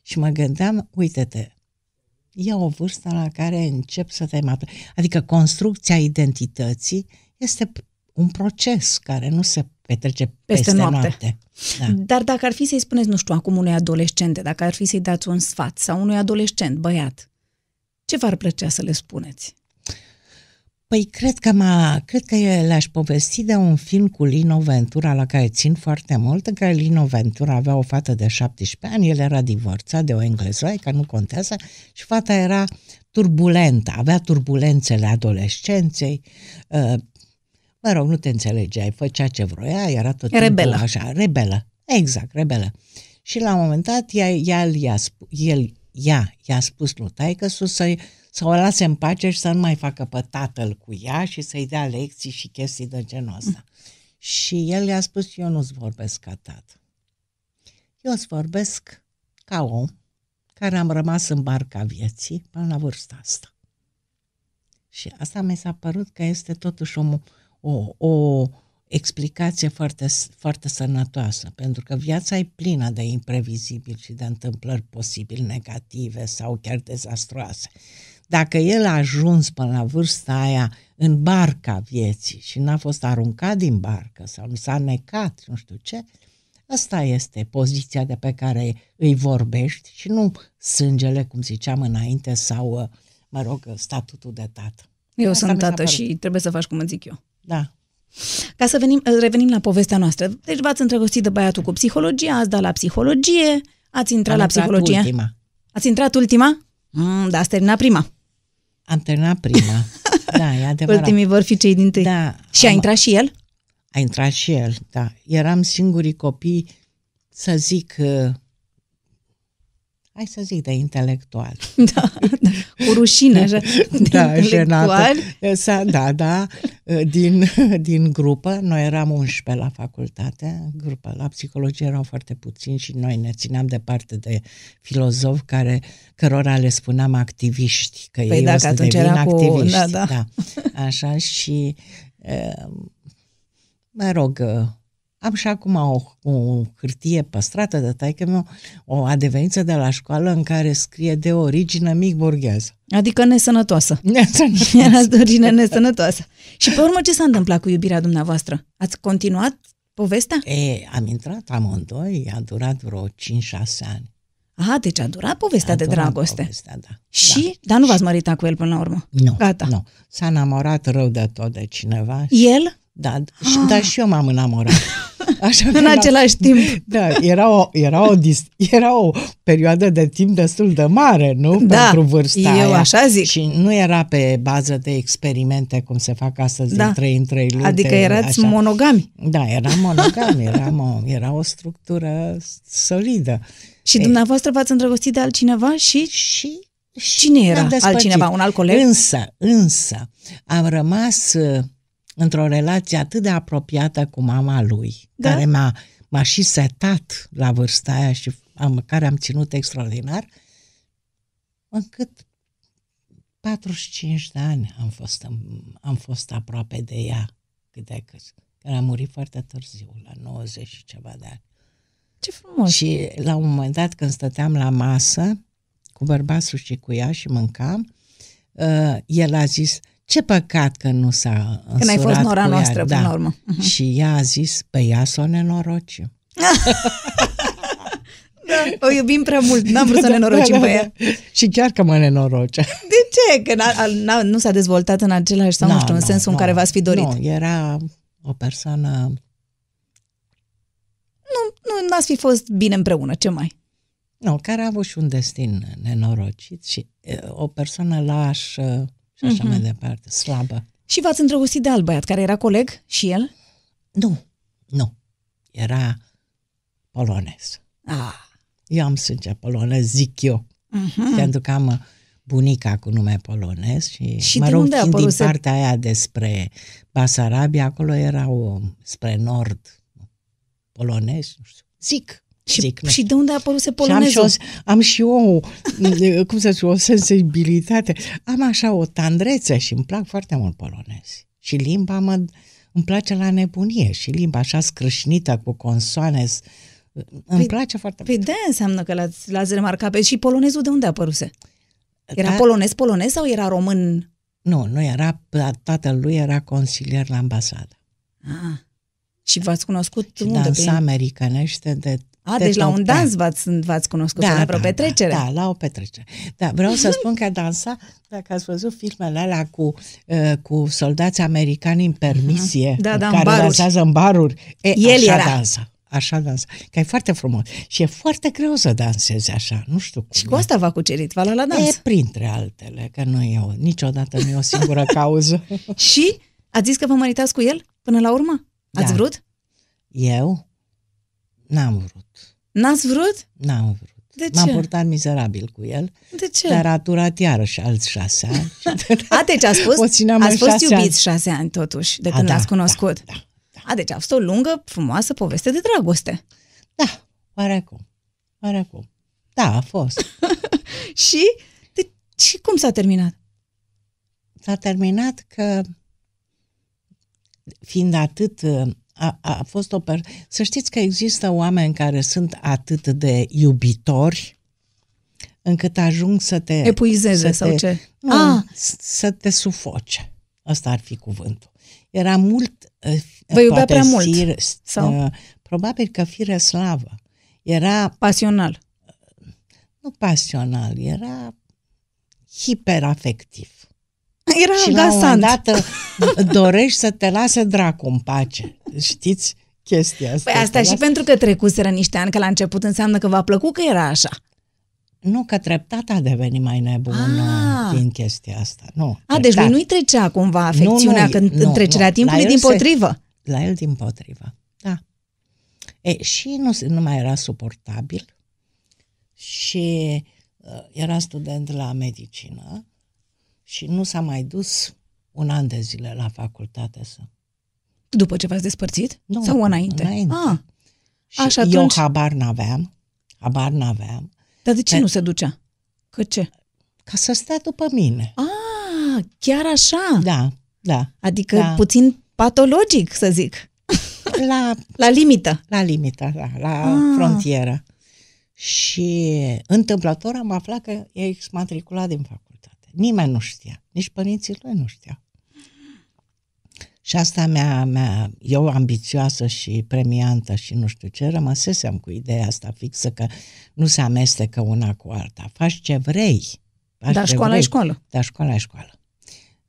Și mă gândeam, uite-te, e o vârstă la care încep să te maturi. Adică construcția identității este un proces care nu se petrece peste, peste noapte. noapte. Da. Dar dacă ar fi să-i spuneți, nu știu, acum unui adolescente, dacă ar fi să-i dați un sfat sau unui adolescent, băiat, ce v-ar plăcea să le spuneți? Păi cred că, m-a, cred că le-aș povesti de un film cu Lino Ventura, la care țin foarte mult, în care Lino Ventura avea o fată de 17 ani, el era divorțat de o englezoică, nu contează, și fata era turbulentă, avea turbulențele adolescenței, uh, mă rog, nu te înțelegeai, făcea ce vroia, era tot rebelă. așa, rebelă, exact, rebelă. Și la un moment dat, ea, el, i-a, el, ea i-a spus lui taică să să o lase în pace și să nu mai facă pe tatăl cu ea și să-i dea lecții și chestii de genul ăsta. Mm. Și el i-a spus, eu nu-ți vorbesc ca tată. Eu îți vorbesc ca om care am rămas în barca vieții până la vârsta asta. Și asta mi s-a părut că este totuși o, o, o explicație foarte, foarte sănătoasă, pentru că viața e plină de imprevizibil și de întâmplări posibil negative sau chiar dezastroase. Dacă el a ajuns până la vârsta aia în barca vieții și n-a fost aruncat din barcă sau nu s-a necat, nu știu ce, asta este poziția de pe care îi vorbești și nu sângele, cum ziceam înainte, sau, mă rog, statutul de tată. Eu asta sunt tată și trebuie să faci cum îți zic eu. Da. Ca să venim, revenim la povestea noastră. Deci v-ați îndrăgostit de băiatul cu psihologie, ați dat la psihologie, ați intrat Am la psihologie. ultima. Ați intrat ultima? Mm, da, ați terminat prima. Am terminat prima. Da, e adevărat. Ultimii vor fi cei din tâi. Da. Și am, a intrat și el? A intrat și el, da. Eram singurii copii, să zic, uh, hai să zic, de intelectual. Da, da cu rușine, așa, de da, intelectual. Da, da, din, din grupă, noi eram 11 la facultate, grupă, la psihologie erau foarte puțini și noi ne țineam departe de filozofi care, cărora le spuneam activiști, că păi ei da, o să atunci era activiști. Cu... Da, da. da, așa și, mă rog, am și acum o, o hârtie păstrată de taică meu, o adeveniță de la școală în care scrie de origine mic burghează. Adică nesănătoasă. Nesănătoasă. Era de origine nesănătoasă. Și pe urmă ce s-a întâmplat cu iubirea dumneavoastră? Ați continuat povestea? E, am intrat amândoi, a durat vreo 5-6 ani. Aha, deci a durat povestea a de durat dragoste. Povestea, da. Și? Da. Dar nu v-ați măritat cu el până la urmă? Nu, Gata. nu. S-a enamorat rău de tot de cineva. El? Da, ah. dar și eu m-am enamorat. Așa în același timp. Da, era o, era, o, era o perioadă de timp destul de mare, nu? Da, Pentru vârsta eu aia. așa zic. Și nu era pe bază de experimente, cum se fac astăzi, da. în trei în trei luni. Adică erați așa. monogami. Da, eram monogami, eram o, era o structură solidă. Și e, dumneavoastră v-ați îndrăgostit de altcineva și... Și Cine era altcineva? Un alt coleg? Însă, însă, am rămas într-o relație atât de apropiată cu mama lui, da? care m-a, m-a și setat la vârsta aia și am, care am ținut extraordinar, încât 45 de ani am fost, am fost aproape de ea cât de cât. Că a murit foarte târziu, la 90 și ceva de ani. Ce frumos! Și la un moment dat, când stăteam la masă, cu bărbatul și cu ea și mâncam, uh, el a zis, ce păcat că nu s-a Că n-ai fost nora cu noastră, ea. până da. la urmă. Uh-huh. Și ea a zis, pe ea să o nenoroci. da, o iubim prea mult, n-am vrut să ne norocim da, da, pe ea. Da. Și chiar că mă nenoroce. De ce? Că n-a, n-a, nu s-a dezvoltat în același sau, no, nu știu, în no, sensul no, în care v-ați fi dorit. Nu, era o persoană... Nu, nu n-ați fi fost bine împreună, ce mai? Nu, care a avut și un destin nenorocit și o persoană lașă, și așa uh-huh. mai departe, slabă. Și v-ați îndrăgostit de alt băiat, care era coleg și el? Nu, nu. Era polonez. Ah. Eu am sânge polonez, zic eu. Uh-huh. Pentru că am bunica cu nume polonez și, și mă rog, unde fiind din partea aia despre Basarabia, acolo erau spre nord polonezi, nu știu, zic. Și, zic, și de unde a apărut polonezul? Și am și, o, am și o, cum să zic, o sensibilitate. Am așa o tandrețe și îmi plac foarte mult polonezi. Și limba mă, îmi place la nebunie. Și limba așa scrâșnită cu consoane îmi păi, place foarte păi mult. de înseamnă că l-ați, l-ați remarcat. Pe, și polonezul de unde a apăruse? Era Da. polonez, polonez sau era român? Nu, nu era, tatăl lui era consilier la ambasadă. Ah. Și v-ați cunoscut Și unde? dansa Prin... americanește de A, de deci la tot un pe an. dans v-ați, v-ați cunoscut, da, la vreo petrecere. Da, da, la o petrecere. Da, vreau să spun că dansa, dacă ați văzut filmele alea cu, uh, cu soldați americani în permisie, Da, da, în care baruri. dansează în baruri, e, El așa era. dansa. Așa dansa. Că e foarte frumos. Și e foarte greu să dansezi așa, nu știu cum. Și cu asta v-a cucerit, v-a luat la dans. E printre altele, că nu e o, niciodată nu e o singură cauză. Și ați zis că vă măritați cu el până la urmă? Ați Da. vrut? Eu n-am vrut. N-ați vrut? N-am vrut. De M-am ce? purtat mizerabil cu el, De ce? dar a durat iarăși alți șase ani. A, deci ați fost, O țineam ați în fost șase iubiți ani. șase ani totuși, de A, când da, l-ați cunoscut. Da, da, A, deci a fost o lungă, frumoasă poveste de dragoste. da, oarecum. Oarecum. Da, a fost. Și, de, și cum s-a terminat? S-a terminat că, fiind atât, a, a fost o per... Să știți că există oameni care sunt atât de iubitori încât ajung să te... Epuizeze să sau te, ce? Nu, Ah. s- să te sufoce. Asta ar fi cuvântul. Era mult... uh, Vă iubea poate prea mult, Fire, sau? uh, Probabil că fire slavă. Era Pasional. nu pasional, era hiperafectiv. Era și la un moment gasant. dat uh, dorești să te lase dracu în pace. Știți chestia asta? Păi asta Te și lasă- pentru că trecuseră niște ani, că la început înseamnă că v-a plăcut că era așa. Nu, că treptat a devenit mai nebun Ah. ah. din chestia asta. Nu, A, deci treptat. lui nu-i trecea cumva afecțiunea nu, când nu, în trecerea nu. timpului La din el se- potrivă. La el din potrivă, da. E, și nu, se- nu mai era suportabil și uh, era student la medicină și nu s-a mai dus un an de zile la facultate să... După ce v-ați despărțit? Nu, Sau înainte? înainte. Ah, Și Așa, eu atunci- habar n-aveam, habar n-aveam, dar de ce Pe- nu se ducea? Că ce? ca să stea după mine. Ah, chiar așa? Da, da. Adică Da. puțin patologic, să zic. La, La limită. la limita, da, la Ah. frontieră. Și întâmplător am aflat că e exmatriculat din facultate. Nimeni nu știa, nici părinții lui nu știau. Și asta mea, mea, eu ambițioasă și premiantă și nu știu ce, rămăsesem cu ideea asta fixă că nu se amestecă una cu alta. Faci ce vrei. Faci Dar ce școala vrei. e școală. Dar școala e școală.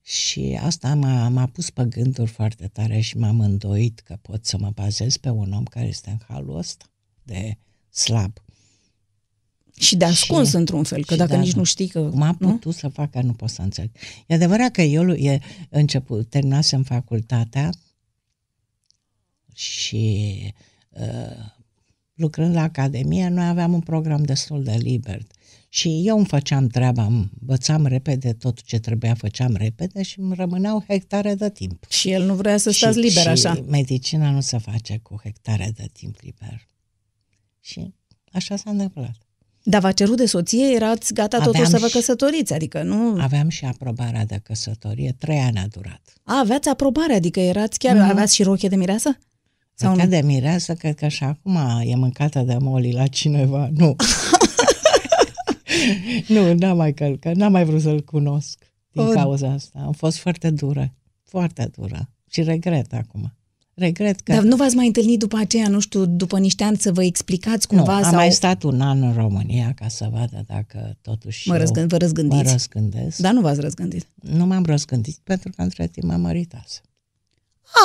Și asta m-a, m-a pus pe gânduri foarte tare și m-am îndoit că pot să mă bazez pe un om care este în halul ăsta de slab. Și de ascuns Și- într-un fel, că și dacă da, nici da. nu știi că... Cum a nu? putut să facă, nu pot să înțeleg. E adevărat că eu e început, terminasem facultatea și uh, lucrând la Academie, noi aveam un program destul de liber. Și eu îmi făceam treaba, învățam repede tot ce trebuia, făceam repede și îmi rămâneau hectare de timp. Și el nu vrea să stați și, liber și așa. medicina nu se face cu hectare de timp liber. Și așa s-a întâmplat. Dar v-a cerut de soție, erați gata totuși Aveam să vă și- căsătoriți, adică nu... Aveam și aprobarea de căsătorie, trei ani a durat. A, aveați aprobare, adică erați chiar, Mhm. aveați și roche de mireasă? Sau Sau nu? de mireasă, cred că și acum e mâncată de moli la cineva. Nu. nu, n-am mai călcat, n-am mai vrut să-l cunosc din O- cauza asta. Am fost foarte dură, foarte dură. Și regret acum. Regret că... Dar nu v-ați mai întâlnit după aceea, nu știu, după niște ani să vă explicați nu, cumva am sau mai stat un an în România ca să vadă dacă totuși mă eu răzgând, vă mă răzgândiți? răzgândesc. Dar nu v-ați răzgândit. Nu m-am răzgândit pentru că între timp m-am măritat.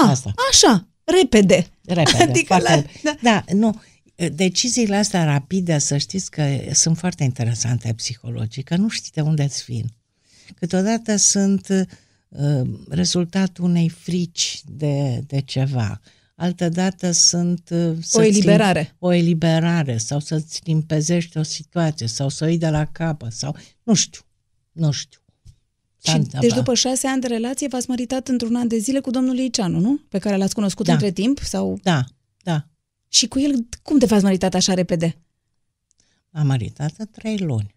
A, Asta. așa, repede. Repede, Adică foarte la- repede. da. Da. da, nu. Deciziile astea rapide, să știți că sunt foarte interesante psihologic, că nu știi de unde îți vin. Câteodată sunt uh, rezultatul unei frici de, de ceva. Altădată sunt... Uh, să-ți lim- eliberare. O eliberare sau să-ți limpezești o situație sau să o iei de la capăt sau... Nu știu, nu știu. S-a Și, întâmplat. deci după șase ani de relație v-ați măritat într-un an de zile cu domnul Liceanu, nu? Pe care l-ați cunoscut Da. între timp? sau Da, da. Și cu el, cum de v-ați măritat așa repede? Am măritat în trei luni.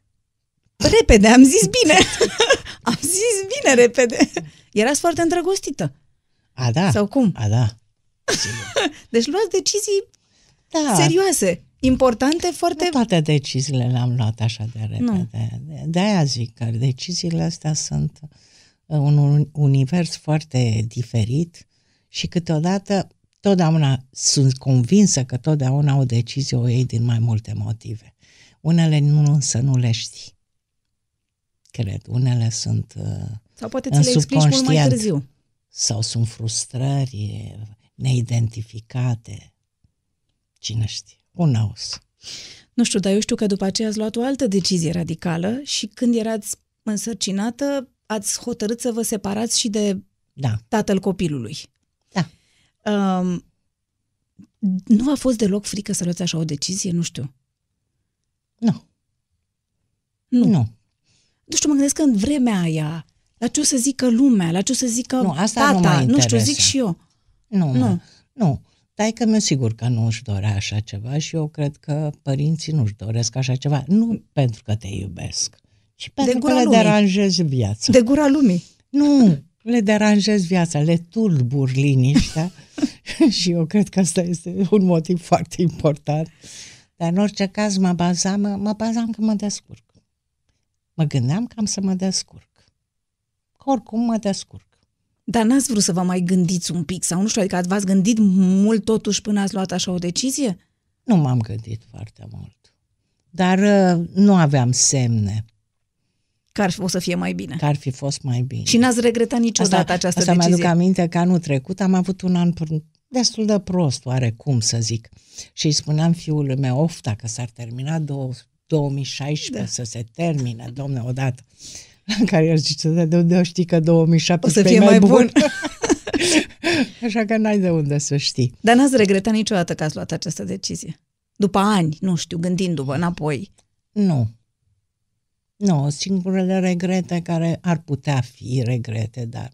Repede, am zis bine. am zis bine repede. Erați foarte îndrăgostită. A, da. Sau cum? A, da. Sigur. Deci luați decizii Da. serioase. importante, foarte... Toate deciziile le-am luat așa de repede. Nu. De- De-aia zic că deciziile astea sunt uh, un un univers foarte diferit și câteodată totdeauna sunt convinsă că totdeauna o decizie o iei din mai multe motive. Unele nu, însă nu le știi. Cred, unele sunt uh, Sau poate în ți le explici mult mai subconștient. târziu. sau sunt frustrări neidentificate. Cine știe? Who knows? Nu știu, dar eu știu că după aceea ați luat o altă decizie radicală și când erați însărcinată, ați hotărât să vă separați și de Da, tatăl copilului. da. Um, nu a fost deloc frică să luați așa o decizie? Nu știu. Nu. Nu. Nu. Nu știu, mă gândesc că în vremea aia, la ce o să zică lumea, la ce o să zică Nu, asta tata, nu mă nu știu, interesează. zic și eu. Nu, Nu. nu. Nu. Dar că mi sigur că nu își dorea așa ceva și eu cred că părinții nu își doresc așa ceva. Nu pentru că te iubesc, ci pentru că gura le lumii. deranjezi viața. De gura lumii. Nu, le deranjezi viața, le tulbur liniștea și eu cred că asta este un motiv foarte important. Dar în orice caz mă bazam, mă, mă bazam că mă descurc. Mă gândeam că am să mă descurc. Că oricum mă descurc. Dar n-ați vrut să vă mai gândiți un pic sau nu știu, adică v-ați gândit mult totuși până ați luat așa o decizie? Nu m-am gândit foarte mult. Dar uh, nu aveam semne Că ar fi, o să fie mai bine. că ar fi fost mai bine. Și n-ați regretat niciodată această asta decizie? mi-aduc aminte că anul trecut am avut un an pr- destul de prost, oarecum să zic. Și îi spuneam fiului meu, of, dacă s-ar termina două, 2016 da. să se termine, domne, odată. La care el zice, "Da, de unde o știi că 2017 O să e fie mai bun. Așa că n-ai de unde să știi. Dar n-ați regretat niciodată că ați luat această decizie? După ani, nu știu, gândindu-vă înapoi. Nu. Nu, singurele regrete care ar putea fi regrete, dar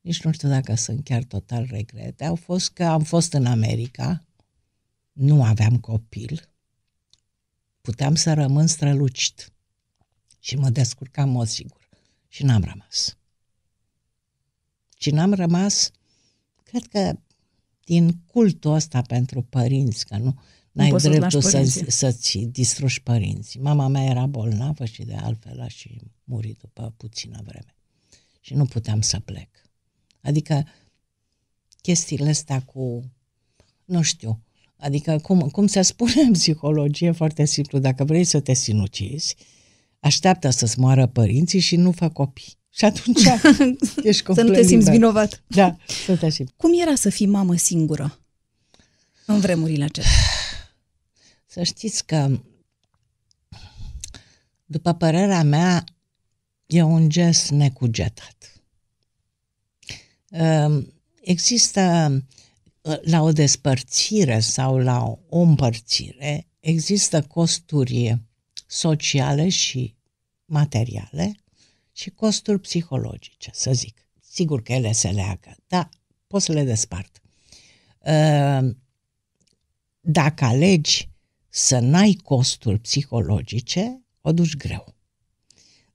nici nu știu dacă sunt chiar total regrete, au fost că am fost în America, nu aveam copil, puteam să rămân strălucit și mă descurcam în mod sigur și n-am rămas. Și n-am rămas, cred că din cultul ăsta pentru părinți, că nu n-ai poți să-ți dreptul lași să, părinții. să-ți distrugi părinții. Mama mea era bolnavă și de altfel a și murit după puțină vreme. Și nu puteam să plec. Adică chestiile astea cu, nu știu, adică cum, cum se spune în psihologie, foarte simplu, dacă vrei să te sinucizi, așteaptă să-ți moară părinții și nu fă copii. Și atunci ești Să complet nu te simți liber. vinovat. Da, să te simți. Cum era să fii mamă singură în vremurile acestea? Să știți că, după părerea mea, e un gest necugetat. Um, Există uh, la o despărțire sau la o împărțire, există costuri sociale și materiale și costuri psihologice, să zic. Sigur că ele se leagă, dar pot să le despart. Uh, Dacă alegi să n-ai costuri psihologice, o duci greu.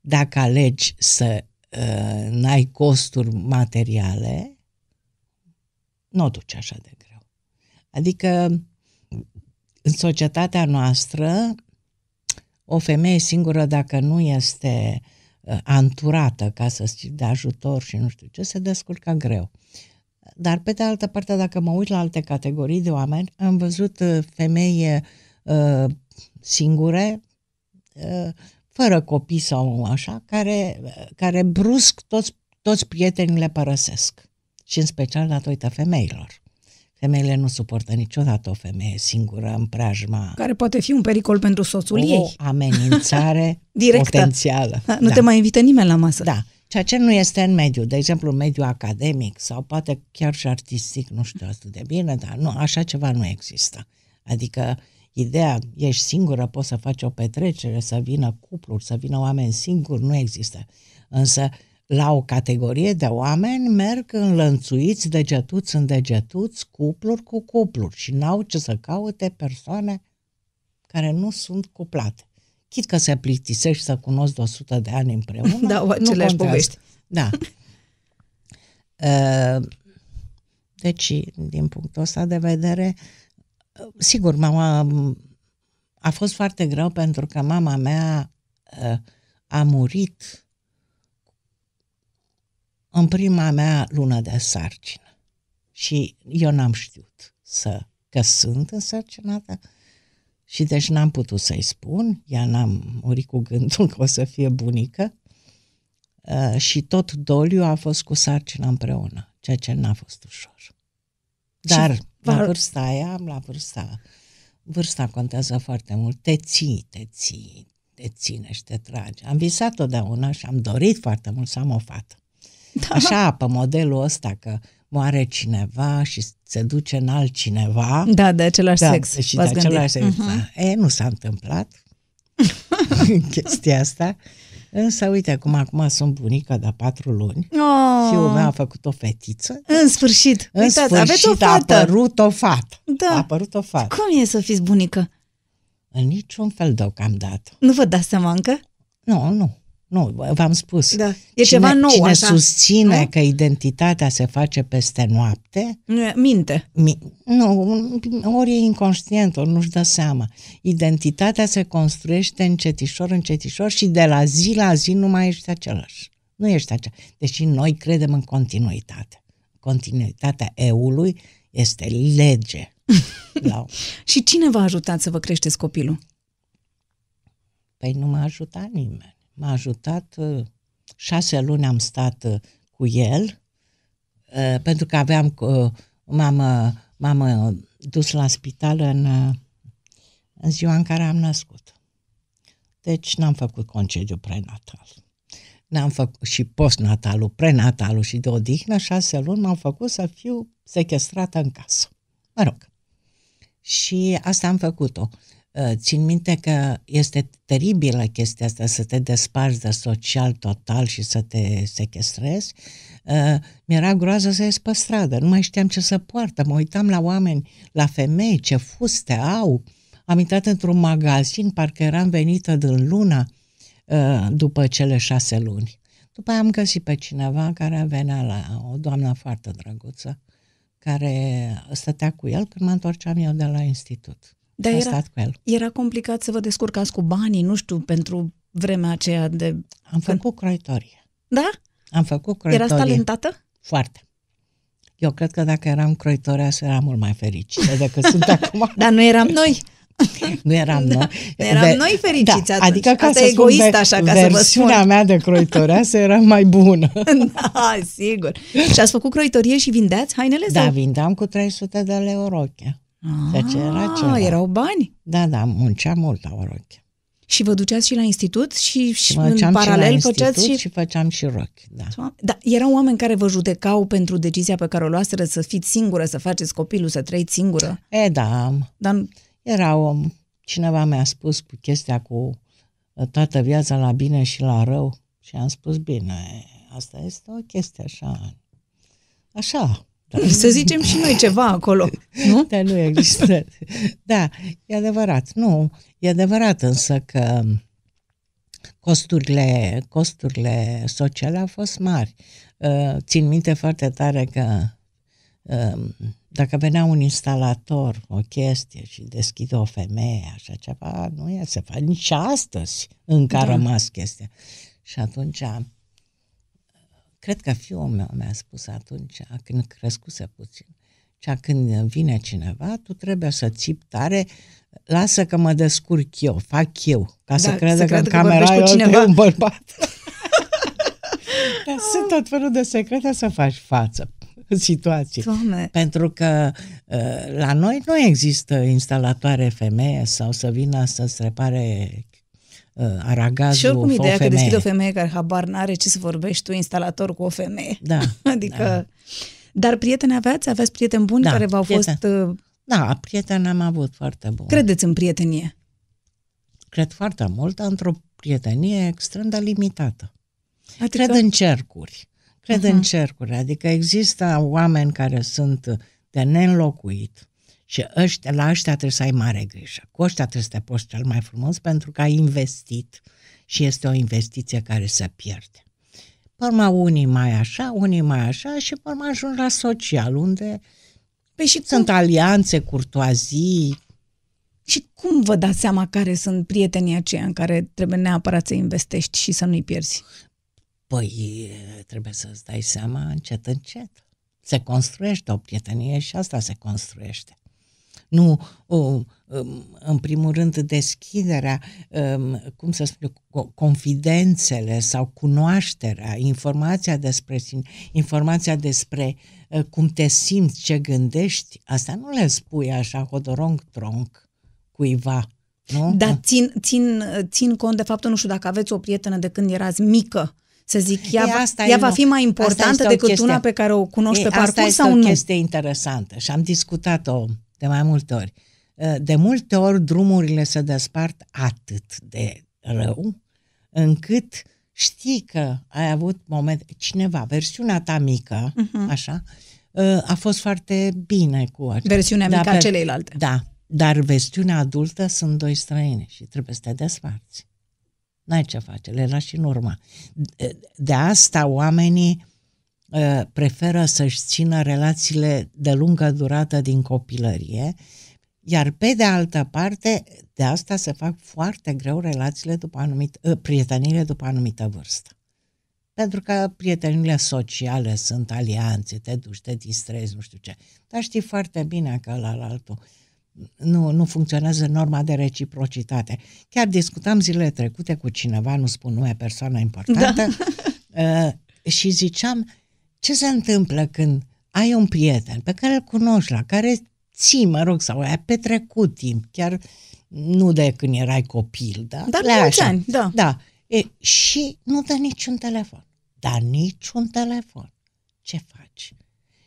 Dacă alegi să uh, n-ai costuri materiale, nu o duci așa de greu. Adică, în societatea noastră, o femeie singură, dacă nu este uh, anturată, ca să zic, de ajutor și nu știu ce, se descurcă greu. Dar, pe de altă parte, dacă mă uit la alte categorii de oameni, am văzut uh, femei uh, singure, uh, fără copii sau așa, care, care brusc toți, toți prietenii le părăsesc. Și în special datorită femeilor. Femeile nu suportă niciodată o femeie singură în preajma Care poate fi un pericol pentru soțul o ei. amenințare Directă. potențială. Ha, Nu te mai invită nimeni la masă. Da. Ceea ce nu este în mediu, de exemplu, în mediu academic sau poate chiar și artistic, nu știu atât de bine, dar nu, așa ceva nu există. Adică ideea, ești singură, poți să faci o petrecere, să vină cupluri, să vină oameni singuri, nu există. Însă, la o categorie de oameni merg înlănțuiți, degetuți în degetuți, cupluri cu cupluri și n-au ce să caute persoane care nu sunt cuplate. Chit că se plictisești să cunosc de 100 de ani împreună, Da, au nu aceleași contează. povești. Da. Uh, Deci, din punctul ăsta de vedere, Sigur, mama a fost foarte greu pentru că mama mea uh, a murit în prima mea lună de sarcină. Și eu n-am știut să, că sunt însărcinată și deci n-am putut să-i spun, ea n-am murit cu gândul că o să fie bunică uh, și tot doliu a fost cu sarcina împreună, ceea ce n-a fost ușor. Dar și la vârsta aia, la vârsta, vârsta contează foarte mult, te ții, te ții, te ține și te trage. Am visat totdeauna și am dorit foarte mult să am o fată. Da. Așa, pe modelul ăsta că moare cineva și se duce în altcineva. Da, de același da, sex. Și de același sex. Uh-huh. E, nu s-a întâmplat chestia asta. Însă, uite, cum acum sunt bunică de patru luni, oh. fiul meu a făcut o fetiță. În sfârșit. În Uitați, sfârșit o fată. a apărut o fată. Da. A apărut o fată. Cum e să fiți bunică? În niciun fel deocamdată. Nu vă dați seama încă? Nu, nu. Nu, v-am spus. Da. E cine, ceva nou Cine așa. susține nu? că identitatea se face peste noapte... Minte. Mi, nu, ori e inconștient, ori nu-și dă seama. Identitatea se construiește încetișor, încetișor și de la zi la zi nu mai ești același. Nu ești același. Deși noi credem în continuitate. Continuitatea eului este lege. la... și cine v-a ajutat să vă creșteți copilul? Păi nu m-a ajutat nimeni m-a ajutat. Uh, șase luni am stat uh, cu el, uh, pentru că aveam, m-am, m-am dus la spital în, în ziua în care am născut. Deci n-am făcut concediu prenatal. N-am făcut și postnatalul, prenatalul și de odihnă, șase luni m-au făcut să fiu sequestrată în casă. Mă rog. Și asta am făcut-o. Uh, țin minte că este teribilă chestia asta să te desparți de social total și să te sequestrezi. Uh, mi-era groază să ies pe stradă, nu mai știam ce să poartă. Mă uitam la oameni, la femei, ce fuste au. Am intrat într-un magazin, parcă eram venită din luna uh, după cele șase luni. După aia am găsit pe cineva care venea la o doamnă foarte drăguță, care stătea cu el când mă întorceam eu de la institut. Dar era, stat cu el. era complicat să vă descurcați cu banii, nu știu, pentru vremea aceea de... Am făcut croitorie. Da? Am făcut croitorie. Era talentată? Foarte. Eu cred că dacă eram să eram mult mai fericită decât sunt acum. Dar nu eram noi. Nu eram da, noi. Nu eram Ve- noi fericiți da, atunci. Adică ca Asta să egoist spun, așa, ca să vă spun. mea de croitoreasă era mai bună. da, sigur. Și ați făcut croitorie și vindeați hainele? Da, sau? vindeam cu 300 de lei o roche. Deci era Ah, ceva. erau bani. Da, da, munceam mult la o roche. Și vă duceați și la institut și, și Și în făceam paralel și la făceați institut și... și făceam și rochi, da. Da, erau oameni care vă judecau pentru decizia pe care o luaseră să fiți singură, să faceți copilul, să trăiți singură. E, da, Dar era o... Cineva mi-a spus cu chestia cu uh, toată viața la bine și la rău și am spus, bine, asta este o chestie așa, așa, da. să zicem și noi ceva acolo, nu? Dar nu există. Da, e adevărat. Nu, e adevărat însă că costurile, costurile sociale au fost mari. Uh, țin minte foarte tare că uh, dacă venea un instalator, o chestie și deschide o femeie, așa ceva, nu e se face nici astăzi încă a da. rămas chestia. Și atunci cred că fiul meu mi-a spus atunci, când crescuse puțin, cea când vine cineva, tu trebuie să țipi tare, lasă că mă descurc eu, fac eu, ca da, să crede că în camera eu cineva. un bărbat. Dar sunt tot felul de secrete să faci față în situații. Doamne. Pentru că uh, la noi nu există instalatoare femeie sau să vină să-ți repare uh, aragazul Și oricum ideea o că deschide o femeie care habar n-are ce să vorbești tu, instalator cu o femeie. Da. adică... Da. Dar prieteni aveați? Aveți prieteni buni Da, care v-au prieten. fost... Uh, Da, prieteni am avut foarte bun. credeți în prietenie? Cred foarte mult într-o prietenie extrem de limitată. Adică, Cred în cercuri. Cred Aha. în cercuri. Adică există oameni care sunt de neînlocuit și ăștia, la ăștia trebuie să ai mare grijă. Cu ăștia trebuie să te poți cel mai frumos pentru că ai investit și este o investiție care se pierde. Pe urmă, unii mai așa, unii mai așa și pe urmă ajung la social, unde Păi și cum, Sunt alianțe, curtoazii, și cum vă dați seama care sunt prietenii aceia în care trebuie neapărat să investești și să nu-i pierzi? Păi, trebuie să-ți dai seama încet, încet. Se construiește o prietenie și asta se construiește. Nu, o, um, în primul rând, deschiderea, um, cum să spun, confidențele sau cunoașterea, informația despre sine, informația despre uh, cum te simți, ce gândești, asta nu le spui așa hodorong-tronc cuiva. Nu? Dar țin, țin, țin cont de faptul, nu știu, dacă aveți o prietenă de când erați mică, să zic, ea, E, asta ea e va nu. fi mai Asta importantă este o decât chestie. una pe care o cunoști Ei, pe asta parcurs este sau o nu? chestie interesantă și am discutat-o de mai multe ori. Uh, De multe ori drumurile se despart atât de rău încât știi că ai avut moment, cineva, versiunea ta mică, Mhm. așa, uh, a fost foarte bine cu aceasta. Versiunea mică a celeilalte. Da, dar versiunea adultă sunt doi străini și trebuie să te desparți. N-ai ce face, le lași în urmă. De- De asta oamenii uh, preferă să-și țină relațiile de lungă durată din copilărie, iar pe de altă parte, de asta se fac foarte greu relațiile după anumit, uh, prieteniile după anumită vârstă. Pentru că prietenile sociale sunt alianțe, te duci, te distrezi, nu știu ce. Dar știi foarte bine că la altul nu, nu funcționează norma de reciprocitate. Chiar discutam zilele trecute cu cineva, nu spun nume, persoană importantă, da. uh, și ziceam ce se întâmplă când ai un prieten pe care îl cunoști, la care ții, mă rog, sau ai petrecut timp, chiar nu de când erai copil, da? Dar Le mulți așa. ani, da. Da. E, și nu dă niciun telefon. Dar niciun telefon. Ce faci?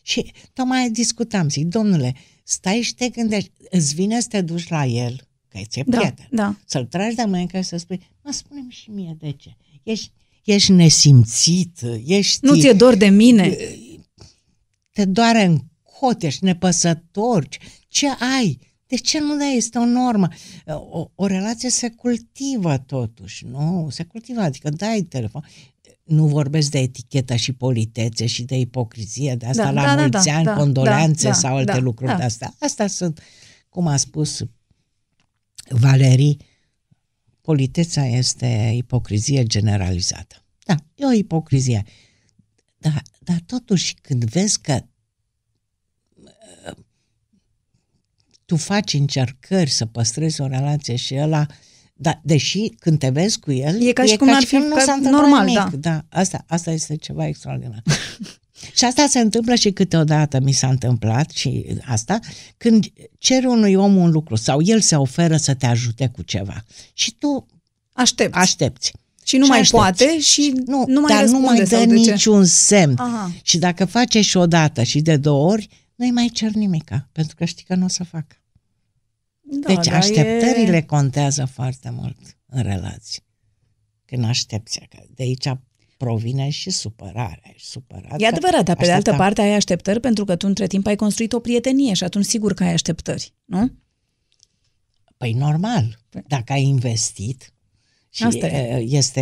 Și tocmai discutam, zic, domnule, stai și te gândești, îți vine să te duci la el, că ți-e Da, prieten, da. să-l tragi de mâine ca să spui, mă, spune și mie de ce. Ești, ești nesimțit, ești... Nu ți-e dor de mine? te doare în cot, ești nepăsător. Ce ai? De ce nu dai? Este o normă. O, o relație se cultivă totuși, nu? Se cultivă, adică dai telefon. Nu vorbesc de etichetă și politețe și de ipocrizie, de asta Da, la da, da, mulți da, ani, da, condoleanțe da, sau alte da, lucruri da. de astea. Astea sunt, cum a spus Valerii, politețea este ipocrizie generalizată. Da, e o ipocrizie. Dar, dar totuși, când vezi că uh, tu faci încercări să păstrezi o relație și ăla, da, deși când te vezi cu el, E ca și cum n-ar fi nu ca- s-a întâmplat normal, nimic. da. da asta, asta este ceva extraordinar. și asta se întâmplă și câteodată mi s-a întâmplat și asta, când ceri unui om un lucru sau el se oferă să te ajute cu ceva și tu Aștept. aștepți. și nu și mai aștepți. poate și Nu, nu mai dar nu răspunde mai dă sau de ce? niciun semn. Aha. Și dacă face și o dată și de două ori, nu-i mai cer nimica, pentru că știi că nu o să facă. Da, deci dar așteptările E... contează foarte mult în relații. Când aștepți, că de aici provine și supărarea. Și supărat E că adevărat, dar pe de altă așteptam. parte ai așteptări pentru că tu între timp ai construit o prietenie și atunci sigur că ai așteptări, nu? Păi normal, dacă ai investit și Asta e. e. este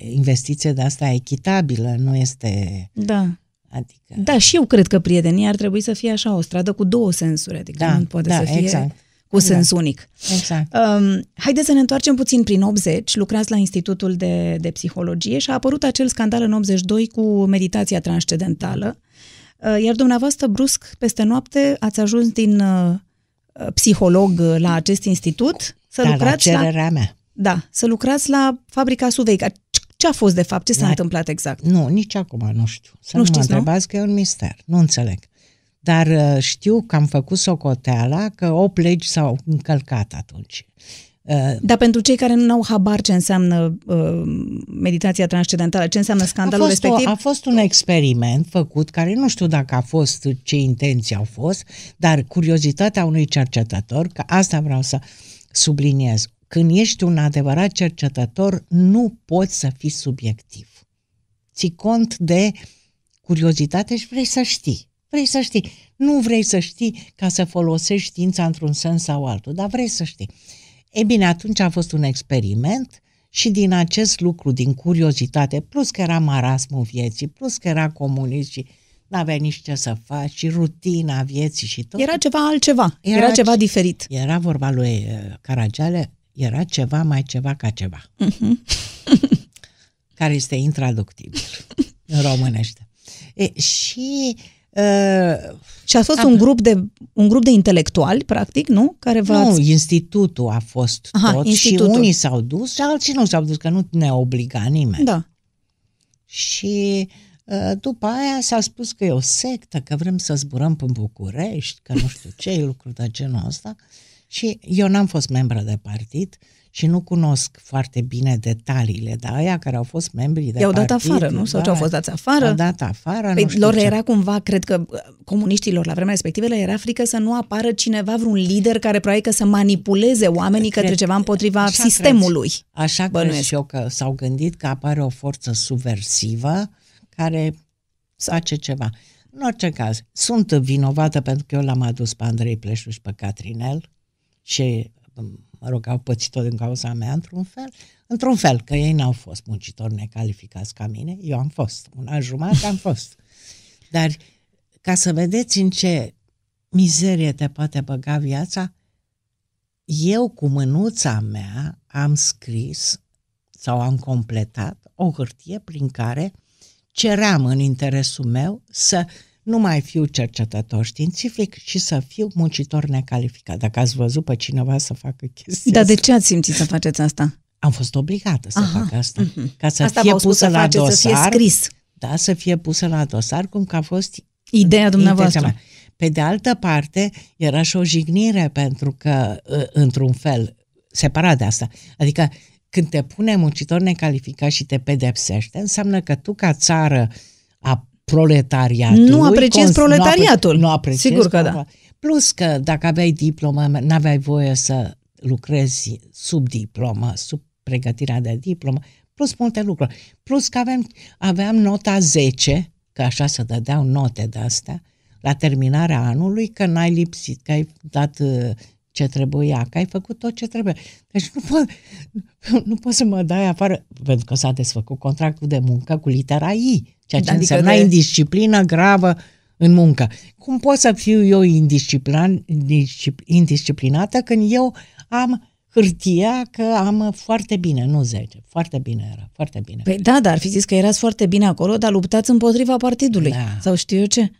investiție de asta echitabilă, nu este... Da. Adică, Da, și eu cred că prietenia ar trebui să fie așa, o stradă cu două sensuri, adică Da, nu poate da, să fie exact. Cu sens unic. exact. Um, haideți să ne întoarcem puțin prin 80, lucrați la Institutul de, de Psihologie și a apărut acel scandal în 82 cu meditația transcendentală, uh, iar dumneavoastră brusc, peste noapte, ați ajuns din uh, uh, psiholog uh, la acest institut să Dar la lucrați la, cererea mea. da, să lucrați la fabrica Suveica. Ce a fost de fapt? Ce s-a La- întâmplat exact? Nu, nici acum nu știu. Să Nu nu, știți, mă nu? întrebați că e un mister. Nu înțeleg. Dar uh, știu că am făcut socoteala că 8 legi s-au încălcat atunci. Uh, Dar pentru cei care nu au habar ce înseamnă uh, meditația transcendentală, ce înseamnă a, scandalul fost o, respectiv, a fost un experiment făcut care nu știu dacă a fost ce intenții au fost, dar curiozitatea unui cercetător, că asta vreau să subliniez. Când ești un adevărat cercetător, nu poți să fii subiectiv. Ții cont de curiozitate și vrei să știi. Vrei să știi. Nu vrei să știi ca să folosești știința într-un sens sau altul, dar vrei să știi. E bine, atunci a fost un experiment și din acest lucru, din curiozitate, plus că era marasmul vieții, plus că era comunist și n-aveai nici ce să faci, și rutina vieții și tot. Era ceva altceva, era, Era ceva ce- diferit. Era vorba lui uh, Caragiale, era ceva mai ceva ca ceva, Mhm. care este intraductibil în românește. E, și uh, Și a fost Am- un grup, de, un grup de intelectuali, practic, nu? Care v nu, institutul a fost Aha, tot institutul. și unii s-au dus și alții nu s-au dus, că nu ne obliga nimeni. Da. Și uh, după aia s-a spus că e o sectă, că vrem să zburăm în București, că nu știu ce, lucruri de genul ăsta. Și eu n-am fost membră de partid și nu cunosc foarte bine detaliile, dar aia care au fost membri de I-au dat partid... afară, nu? Sau ce au fost dați afară? Au dat afară, Păi nu știu lor ce. era cumva, cred că uh, comuniștilor la vremea respectivă le era frică să nu apară cineva, vreun lider care probabil că să manipuleze oamenii Cred- către ceva împotriva așa sistemului. Așa cred Bănuiesc. și eu că s-au gândit că apare o forță subversivă care face ceva. În orice caz, sunt vinovată pentru că eu l-am adus pe Andrei Pleșuș și pe Catrinel și, mă rog, au pățit-o din cauza mea într-un fel. Într-un fel, că ei n-au fost muncitori necalificați ca mine, eu am fost. Un an jumătate am fost. Dar ca să vedeți în ce mizerie te poate băga viața, eu cu mânuța mea am scris sau am completat o hârtie prin care ceream în interesul meu să nu mai fiu cercetător științific și să fiu muncitor necalificat. Dacă ați văzut pe cineva să facă chestia Dar de asta, ce ați simțit să faceți asta? am fost obligată să Aha, fac asta. mhm. Ca să asta fie v-au spus pusă să la faceți, dosar. să fie scris. Da, să fie pusă la dosar, cum că a fost Ideea dumneavoastră. intenția mea. Pe de altă parte, era și o jignire pentru că, ă, într-un fel, separat de asta, adică când te pune muncitor necalificat și te pedepsește, înseamnă că tu ca țară a proletariatului... Nu apreciezi cons- proletariatul. Nu, apre- nu apreciezi Sigur că da. proletariatul. Plus că dacă aveai diplomă, n-aveai voie să lucrezi sub diplomă, sub pregătirea de diplomă, plus multe lucruri. Plus că aveam, aveam nota 10, că așa se dădeau note de astea, la terminarea anului, că n-ai lipsit, că ai dat uh, ce trebuia, că ai făcut tot ce trebuie. Deci nu pot, nu poți să mă dai afară, pentru că s-a desfăcut contractul de muncă cu litera I, ceea ce Adică însemna de- indisciplină gravă în muncă. Cum pot să fiu eu indisciplin, discip- indisciplinată când eu am hârtia că am foarte bine, nu 10, foarte bine era, foarte bine. Păi da, dar ar fi zis că erați foarte bine acolo, dar luptați împotriva partidului. Da. Sau știu eu ce.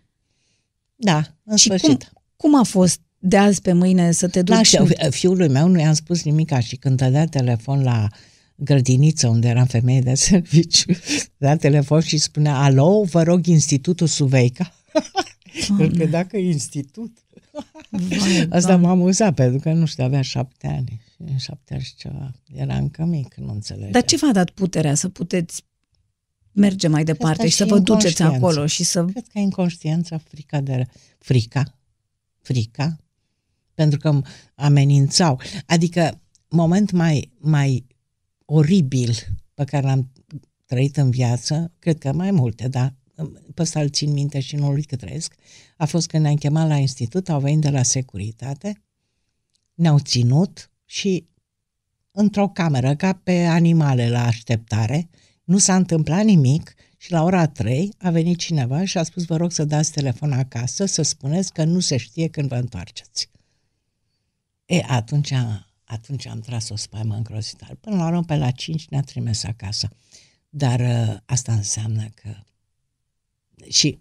da, în Și cum, sfârșit. cum a fost de azi pe mâine să te Da, duci? și fiului meu nu i-am spus nimica și când dădea telefon la grădiniță unde eram femeie de serviciu, dădea telefon și spunea, alo, vă rog, Institutul Suveica. Îl credea că e institut. Vai, Asta Doamne. m-a amuzat, pentru că, nu știu, avea șapte ani. Și șapte ani și ceva. Era încă mic, nu înțelegea. Dar ce v-a dat puterea să puteți merge mai departe asta și să și vă duceți inconștiență. acolo și să... Cred că inconștiența, frica de... Frica? Frica? Pentru că amenințau. Adică, moment mai, mai oribil pe care l-am trăit în viață, cred că mai multe, dar pe ăsta îl țin minte și nu-l uit că trăiesc, a fost când ne-am chemat la institut, au venit de la securitate, ne-au ținut și într-o cameră, ca pe animale la așteptare, nu s-a întâmplat nimic și la ora 3 a venit cineva și a spus, vă rog să dați telefon acasă, să spuneți că nu se știe când vă întoarceți. E, atunci, atunci am tras o spaimă îngrozitoare. Până la urmă, pe la 5 ne-a trimis acasă. Dar uh, asta înseamnă că... Și,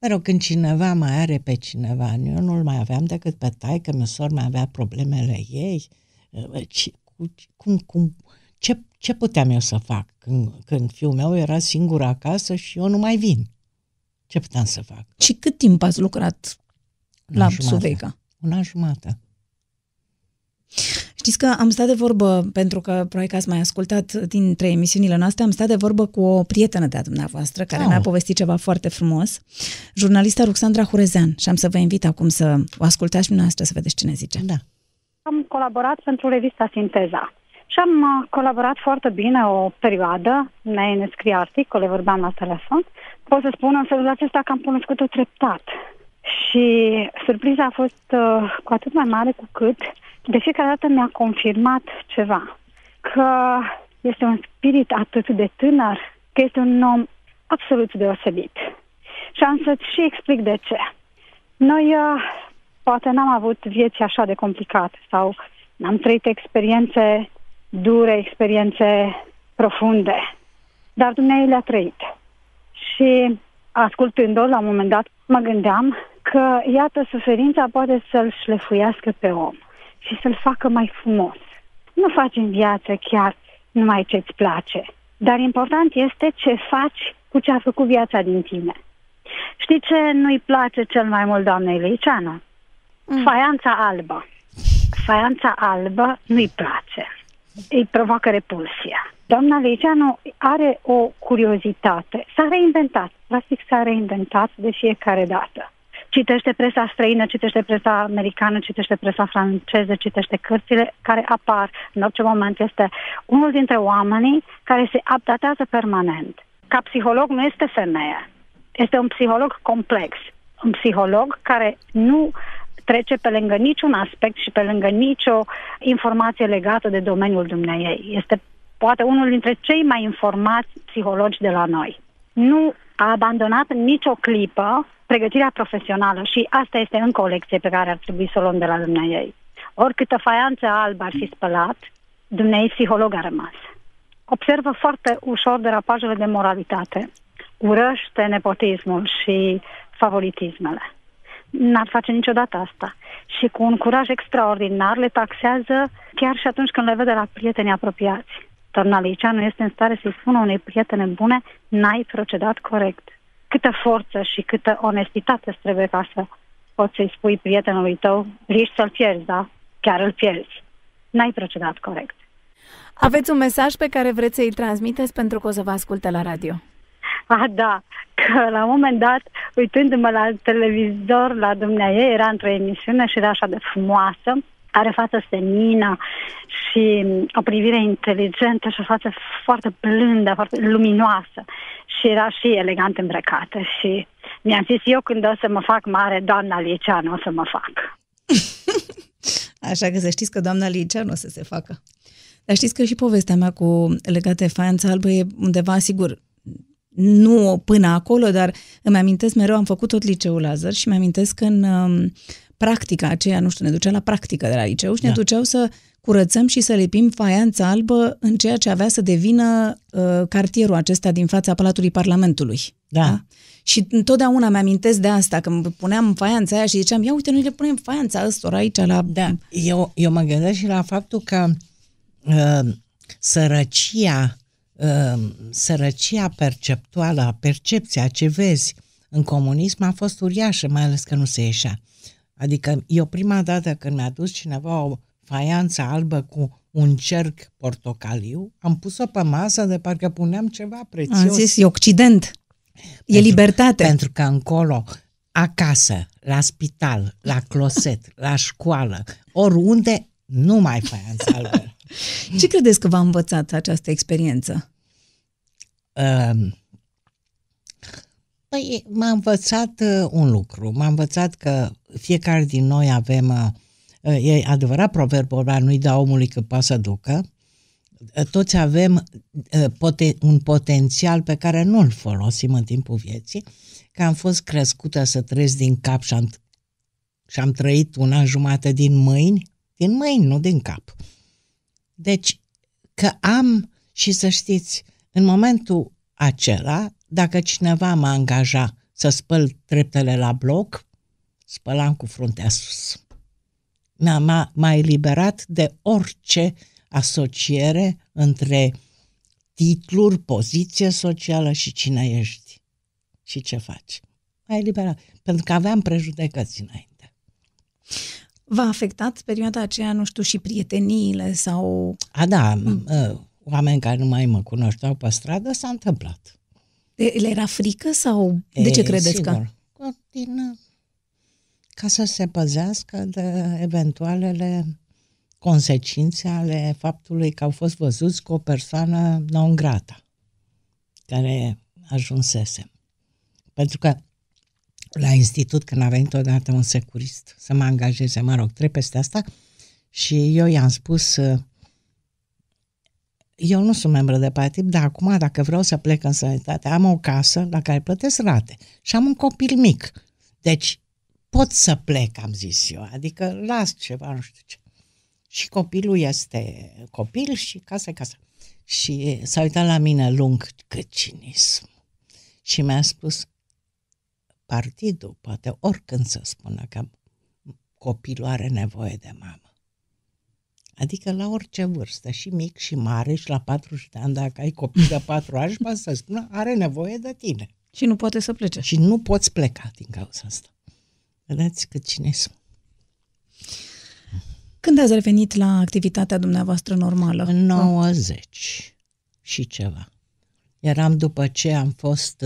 mă rog, când cineva mai are pe cineva, eu nu-l mai aveam decât pe taică, mi sor mai avea problemele ei. Uh, ci- cu- Cum, cum, ce, ce puteam eu să fac când, când fiul meu era singur acasă și eu nu mai vin? Ce puteam să fac? Și cât timp ați lucrat Un la an jumate. Suveica? Un an jumate. Știți că am stat de vorbă, pentru că probabil că ați mai ascultat dintre emisiunile noastre, am stat de vorbă cu o prietenă de-a dumneavoastră, care Oh. mi-a povestit ceva foarte frumos, jurnalista Ruxandra Hurezean. Și am să vă invit acum să o ascultați și dumneavoastră să vedeți ce ne zice. Da. Am colaborat pentru revista Sinteza și am uh, colaborat foarte bine o perioadă, ne, ne scrie articole, vorbeam la telefon. Pot să spun în felul acesta că am cunoscut-o treptat. Și surpriza a fost uh, cu atât mai mare cu cât de fiecare dată mi-a confirmat ceva. Că este un spirit atât de tânăr, că este un om absolut deosebit. Și am să-ți și explic de ce. Noi uh, poate n-am avut vieți așa de complicate sau am trăit experiențe dure, experiențe profunde, dar Dumnezeu le-a trăit. Și ascultând-o, la un moment dat, mă gândeam că, iată, suferința poate să-l șlefuiască pe om și să-l facă mai frumos. Nu faci în viață chiar numai ce-ți place, dar important este ce faci cu ce a făcut viața din tine. Știi ce nu-i place cel mai mult doamnei Liceanu? Mm. Faianța albă. Faianța albă nu-i place. Îi provoacă repulsia. Doamna Liceanu are o curiozitate. S-a reinventat. Practic s-a reinventat de fiecare dată citește presa străină, citește presa americană, citește presa franceză, citește cărțile care apar în orice moment. Este unul dintre oamenii care se updatează permanent. Ca psiholog nu este femeie. Este un psiholog complex. Un psiholog care nu trece pe lângă niciun aspect și pe lângă nicio informație legată de domeniul dumneiei. Este poate unul dintre cei mai informați psihologi de la noi. Nu a abandonat nicio clipă pregătirea profesională și asta este încă o lecție pe care ar trebui să o luăm de la dumneai. Oricâtă faianță albă ar fi spălat, dumneai psiholog a rămas. Observă foarte ușor derapajele de moralitate, urăște nepotismul și favoritismele. N-ar face niciodată asta. Și cu un curaj extraordinar le taxează chiar și atunci când le vede la prieteni apropiați. Doamna Liceanu este în stare să-i spună unei prietene bune, n-ai procedat corect câtă forță și câtă onestitate îți trebuie ca să poți să-i spui prietenului tău, riști să-l pierzi, da? Chiar îl pierzi. N-ai procedat corect. Aveți un mesaj pe care vreți să-i transmiteți pentru că o să vă asculte la radio? Ah, da, că la un moment dat, uitându-mă la televizor, la dumneavoastră, era într-o emisiune și era așa de frumoasă, are față senină și o privire inteligentă și o față foarte blândă, foarte luminoasă și era și elegant îmbrăcată și mi-am zis eu când o să mă fac mare, doamna Liceanu o să mă fac. Așa că să știți că doamna Liceanu o să se facă. Dar știți că și povestea mea cu legată de faianța albă e undeva, sigur, nu până acolo, dar îmi amintesc mereu, am făcut tot liceul Lazar și mi amintesc în um, practica aceea, nu știu, ne ducea la practică de la liceu și da. ne duceau să curățăm și să lipim faianța albă în ceea ce avea să devină uh, cartierul acesta din fața Palatului Parlamentului. Da. da? Și întotdeauna mi-amintesc de asta, când puneam faianța aia și ziceam, ia uite, noi le punem faianța ăstora aici la... Da, eu, eu mă gândesc și la faptul că uh, sărăcia, uh, sărăcia perceptuală, percepția ce vezi în comunism a fost uriașă, mai ales că nu se ieșea. Adică eu prima dată când mi-a dus cineva o faianță albă cu un cerc portocaliu, am pus-o pe masă de parcă puneam ceva prețios. Am zis, e Occident, e pentru, libertate. Pentru că încolo, acasă, la spital, la closet, la școală, oriunde, nu mai faianță albă. Ce credeți că v-a învățat această experiență? Uh, Păi m-a învățat uh, un lucru, m-a învățat că fiecare din noi avem, uh, uh, e adevărat proverbul ăla, nu-i da omului că poate să ducă, uh, toți avem uh, poten- un potențial pe care nu-l folosim în timpul vieții, că am fost crescută să trăiesc din cap și am, și am trăit un an jumate din mâini, din mâini, nu din cap. Deci, că am, și să știți, în momentul acela, dacă cineva mă angaja să spăl treptele la bloc, spălam cu fruntea sus. M-a, m-a, m-a eliberat de orice asociere între titluri, poziție socială și cine ești și ce faci. M-a eliberat, pentru că aveam prejudecăți înainte. V-a afectat perioada aceea, nu știu, și prieteniile sau... A, da, mm. oameni care nu mai mă cunoșteau pe stradă, s-a întâmplat. Le era frică sau de ce credeți sigur. că? Din, ca să se păzească de eventualele consecințe ale faptului că au fost văzuți cu o persoană non grata care ajunsese. Pentru că la institut, când a venit odată un securist să mă angajeze, mă rog, trei peste asta, și eu i-am spus eu nu sunt membru de partid, dar acum, dacă vreau să plec în sănătate, am o casă la care plătesc rate și am un copil mic. Deci, pot să plec, am zis eu, adică las ceva, nu știu ce. Și copilul este copil și casa e casa. Și s-a uitat la mine lung, cât cinism. Și mi-a spus, partidul poate oricând să spună că copilul are nevoie de mamă. Adică la orice vârstă, și mic și mare, și la 40 de ani, dacă ai copil de 4 ani, poate să spună, are nevoie de tine. Și nu poate să plece. Și nu poți pleca din cauza asta. Vedeți cât cinism. Când ați revenit la activitatea dumneavoastră normală? În 90 și ceva. Eram după ce am fost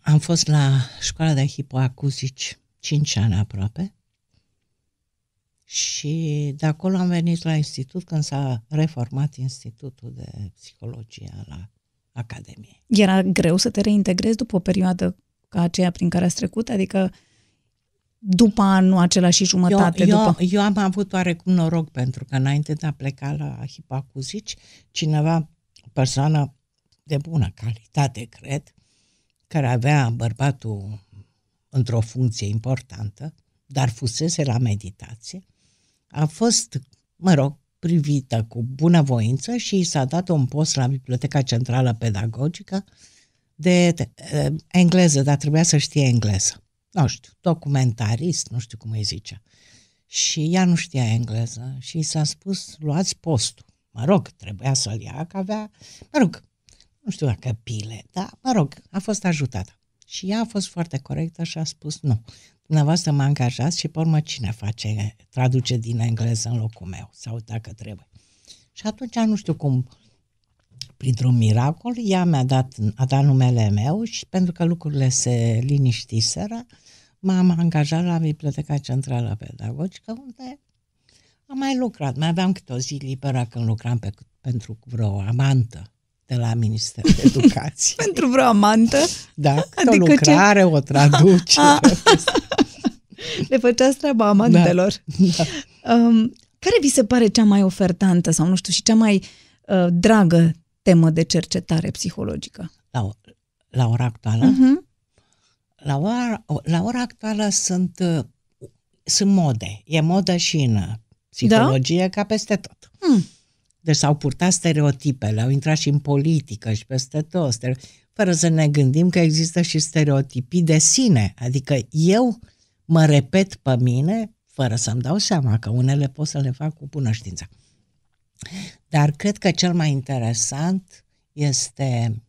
am fost la școala de hipoacuzici 5 ani aproape și de acolo am venit la institut când s-a reformat Institutul de Psihologie la Academie. Era greu să te reintegrezi după o perioadă ca aceea prin care ați trecut? Adică după anul acela și jumătate? Eu, după... eu, eu am avut oarecum noroc pentru că înainte de a pleca la hipoacuzici, cineva, o persoană de bună calitate, cred, care avea bărbatul într-o funcție importantă, dar fusese la meditație, a fost, mă rog, privită cu bunăvoință și i s-a dat un post la Biblioteca Centrală Pedagogică de, de engleză, dar trebuia să știe engleză. Nu știu, documentarist, nu știu cum îi zicea. Și ea nu știa engleză și și s-a spus, luați postul. Mă rog, trebuia să-l ia, că avea, mă rog, nu știu dacă pile, dar, mă rog, a fost ajutată. Și ea a fost foarte corectă și a spus, nu, dumneavoastră mă angajați și pe urmă cine face, traduce din engleză în locul meu sau dacă trebuie. Și atunci nu știu cum, printr-un miracol, ea mi-a dat, a dat numele meu și pentru că lucrurile se liniștiseră, m-am angajat la Biblioteca Centrală Pedagogică, unde am mai lucrat. Mai aveam câte o zi liberă când lucram pe, pentru vreo amantă de la Ministerul de Educație. Pentru vreo amantă? Da, adică o lucrare, ce? o traducere. Le făceați treaba amantelor. Da, da. Um, care vi se pare cea mai ofertantă sau nu știu și cea mai uh, dragă temă de cercetare psihologică? La, la ora actuală? Uh-huh. La, ora, la ora actuală sunt, uh, sunt mode. E modă și în psihologie da? ca peste tot. Hmm. Deci s-au purtat stereotipele, au intrat și în politică și peste tot, fără să ne gândim că există și stereotipii de sine. Adică eu mă repet pe mine fără să-mi dau seama că unele pot să le fac cu bună știință. Dar cred că cel mai interesant este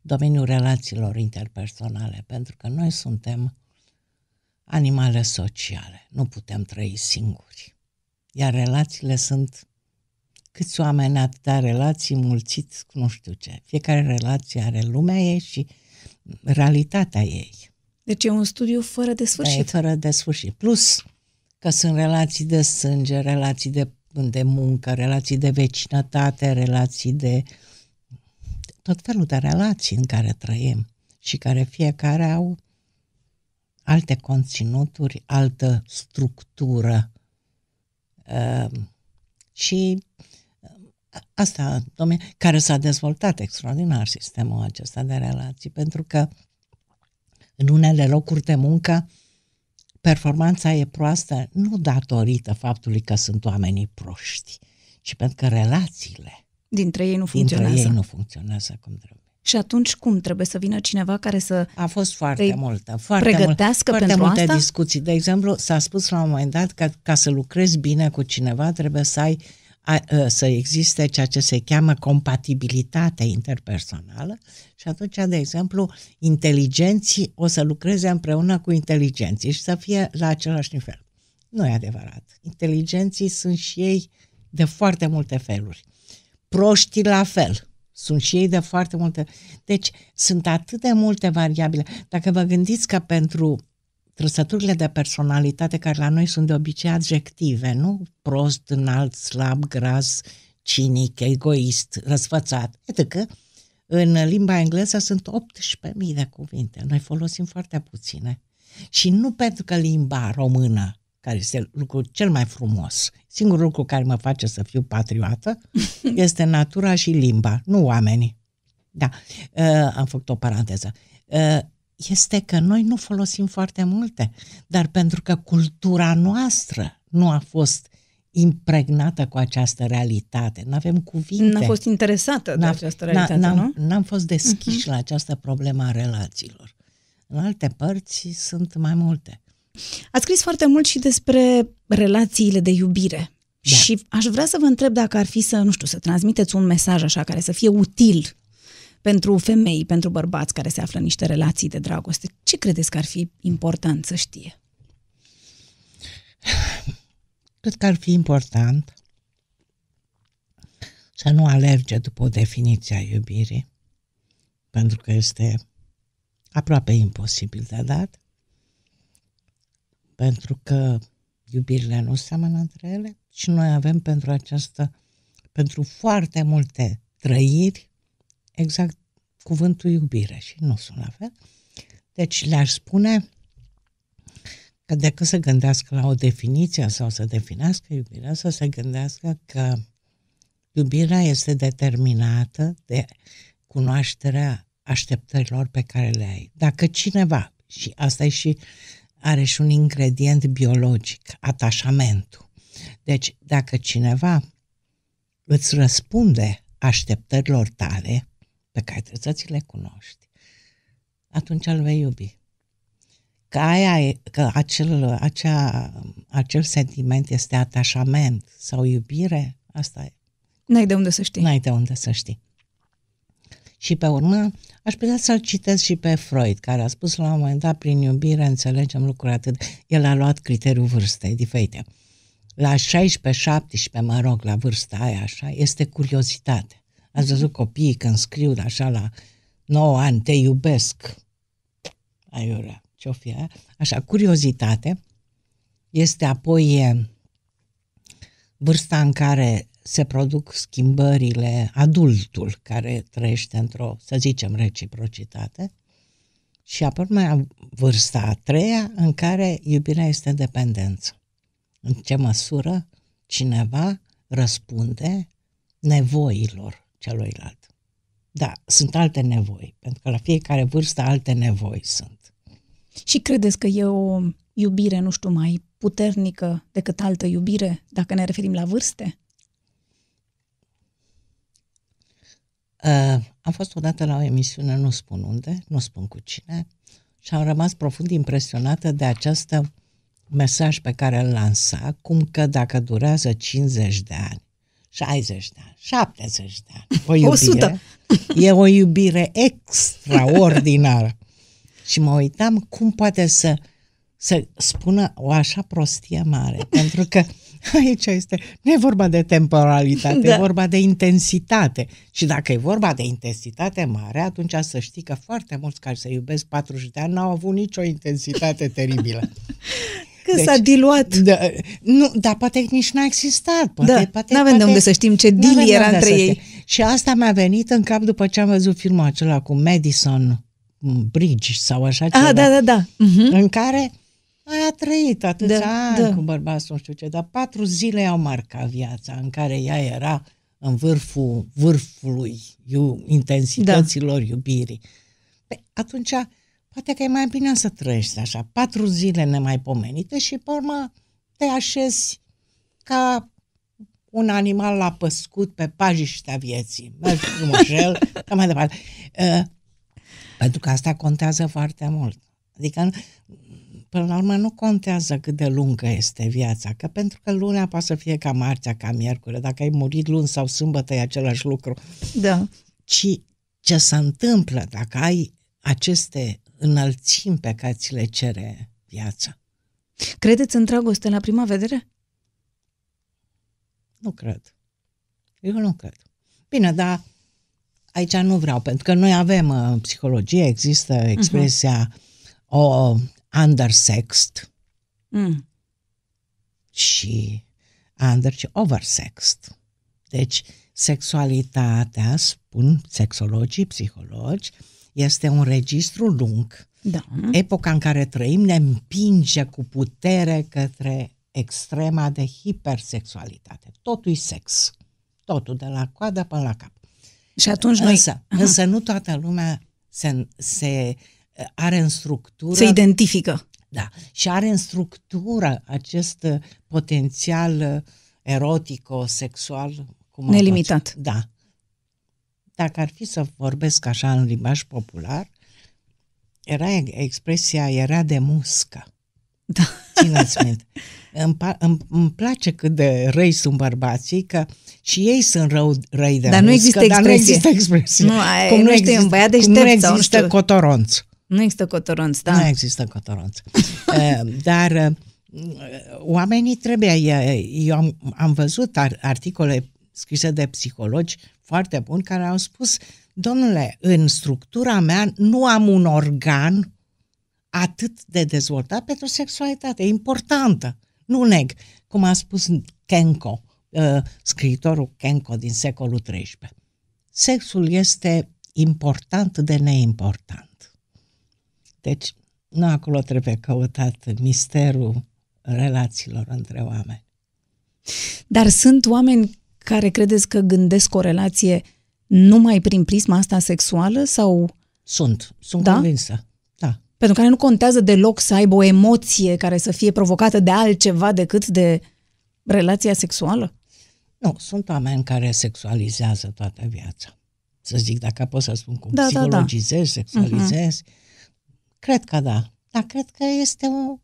domeniul relațiilor interpersonale, pentru că noi suntem animale sociale, nu putem trăi singuri. Iar relațiile sunt câți oameni atâtea relații mulțiți cu nu știu ce. Fiecare relație are lumea ei și realitatea ei. Deci e un studiu fără de sfârșit. Da, e fără de sfârșit. Plus că sunt relații de sânge, relații de, de muncă, relații de vecinătate, relații de tot felul de relații în care trăim și care fiecare au alte conținuturi, altă structură. Uh, și asta, domne, care s-a dezvoltat extraordinar sistemul acesta de relații, pentru că în unele locuri de muncă performanța e proastă nu datorită faptului că sunt oamenii proști, ci pentru că relațiile dintre ei nu funcționează. Dintre ei nu funcționează cum trebuie. Și atunci cum trebuie să vină cineva care să A fost foarte multă, foarte pregătească mult, pentru foarte multe asta? discuții. De exemplu, s-a spus la un moment dat că ca să lucrezi bine cu cineva trebuie să ai a, a, să existe ceea ce se cheamă compatibilitate interpersonală și atunci, de exemplu, inteligenții o să lucreze împreună cu inteligenții și să fie la același nivel. Nu e adevărat. Inteligenții sunt și ei de foarte multe feluri. Proștii la fel. Sunt și ei de foarte multe. Deci sunt atât de multe variabile. Dacă vă gândiți că pentru trăsăturile de personalitate care la noi sunt de obicei adjective, nu? Prost, înalt, slab, gras, cinic, egoist, răsfățat, etc. În limba engleză sunt 18.000 de cuvinte. Noi folosim foarte puține. Și nu pentru că limba română care este lucrul cel mai frumos. Singurul lucru care mă face să fiu patriotă este natura și limba, nu oamenii. Da, uh, am făcut o paranteză. Uh, este că noi nu folosim foarte multe, dar pentru că cultura noastră nu a fost impregnată cu această realitate. Nu avem cuvinte. N-a fost interesată de această realitate, n-am, nu? N-am fost deschiși uh-huh. la această problemă a relațiilor. În alte părți sunt mai multe. Ați scris foarte mult și despre relațiile de iubire. Da. Și aș vrea să vă întreb dacă ar fi să, nu știu, să transmiteți un mesaj așa care să fie util pentru femei, pentru bărbați care se află în niște relații de dragoste. Ce credeți că ar fi important să știe? Cred că ar fi important să nu alerge după o definiție a iubirii, pentru că este aproape imposibil de dat, pentru că iubirile nu seamănă între ele și noi avem pentru această, pentru foarte multe trăiri, exact cuvântul iubire și nu sunt la fel. Deci le-aș spune că decât să gândească la o definiție sau să definească iubirea, să se gândească că iubirea este determinată de cunoașterea așteptărilor pe care le ai. Dacă cineva, și asta e și are și un ingredient biologic, atașamentul. Deci, dacă cineva îți răspunde așteptărilor tale, pe care trebuie să ți le cunoști, atunci îl vei iubi. Că, aia e, că acel, acea, acel sentiment este atașament sau iubire, asta e. N-ai de unde să știi. N-ai de unde să știi. Și pe urmă, aș putea să-l citesc și pe Freud, care a spus la un moment dat, prin iubire înțelegem lucruri atât. El a luat criteriul vârstei diferite. La 16-17, mă rog, la vârsta aia așa, este curiozitate. Ați văzut copiii când scriu așa la 9 ani, te iubesc. Aiurea, ce-o fi aia? Așa, curiozitate. Este apoi vârsta în care se produc schimbările, adultul care trăiește într-o, să zicem, reciprocitate, și apoi mai vârsta a treia în care iubirea este dependență. În ce măsură cineva răspunde nevoilor celuilalt. Da, sunt alte nevoi, pentru că la fiecare vârstă alte nevoi sunt. Și credeți că e o iubire, nu știu, mai puternică decât altă iubire, dacă ne referim la vârste? Uh, am fost odată la o emisiune, nu spun unde, nu spun cu cine, și am rămas profund impresionată de acest mesaj pe care îl lansa, cum că dacă durează 50 de ani, 60 de ani, 70 de ani, o iubire, 100. e o iubire extraordinară. și mă uitam cum poate să, să spună o așa prostie mare, pentru că Aici este, nu e vorba de temporalitate, da. e vorba de intensitate. Și dacă e vorba de intensitate mare, atunci să știi că foarte mulți care se iubesc 40 de ani n-au avut nicio intensitate teribilă. Că deci, s-a diluat. Da, nu, dar poate nici n-a existat. Poate, da, poate, n-avem de unde să știm ce deal era între ei. Și asta mi-a venit în cap după ce am văzut filmul acela cu Madison Bridge sau așa ah, ceva. Ah, da, da, da. Uh-huh. În care a trăit atâția da, ani da. cu bărbatul, nu știu ce, dar patru zile au marcat viața în care ea era în vârful vârfului iu, intensităților da. iubirii. Pe, atunci, poate că e mai bine să trăiești așa, patru zile nemaipomenite și pe urmă te așezi ca un animal la păscut pe pajiștea vieții. Mergi frumușel, ca mai departe. Uh, pentru că asta contează foarte mult. Adică până la urmă nu contează cât de lungă este viața, că pentru că lunea poate să fie ca marțea, ca miercuri, dacă ai murit luni sau sâmbătă e același lucru. Da. Ci ce se întâmplă dacă ai aceste înălțimi pe care ți le cere viața. Credeți în dragoste la prima vedere? Nu cred. Eu nu cred. Bine, dar aici nu vreau, pentru că noi avem uh, psihologie, există expresia uh-huh. o undersexed mm. și under și oversexed. Deci, sexualitatea, spun sexologii, psihologi, este un registru lung Da. Epoca în care trăim ne împinge cu putere către extrema de hipersexualitate. Totul e sex. Totul, de la coadă până la cap. Și atunci noi... Însă, însă nu toată lumea se, se are în structură... Se identifică. Da, și are în structură acest uh, potențial uh, erotico-sexual cum o Nelimitat. face. Da. Dacă ar fi să vorbesc așa în limbaj popular, era expresia era de muscă. Da. Țineți minte. Îmi, pa- îmi, îmi place cât de răi sunt bărbații, că și ei sunt rău, răi de Dar nu muscă, există dar nu expresie. există expresie. Nu, aia- nu știu, e un băiat cum deștept nu sau nu există știu. cotoronț. Nu există cotoronț, da. Nu există cotoronț. Eh, Dar eh, oamenii trebuie, eh, eu am, am văzut ar- articole scrise de psihologi foarte buni care au spus, domnule, în structura mea nu am un organ atât de dezvoltat pentru sexualitate, e importantă, nu neg, cum a spus Kenko, eh, scriitorul Kenko din secolul XIII. Sexul este important de neimportant. Deci, nu acolo trebuie căutat misterul relațiilor între oameni. Dar sunt oameni care credeți că gândesc o relație numai prin prisma asta sexuală sau Sunt, sunt Da? convinsă. Da. pentru care nu contează deloc să aibă o emoție care să fie provocată de altceva decât de relația sexuală? Nu, sunt oameni care sexualizează toată viața. Să zic, dacă pot să spun cum Da, da, da. psihologizezi, sexualizezi, cred că da. Dar cred că este o,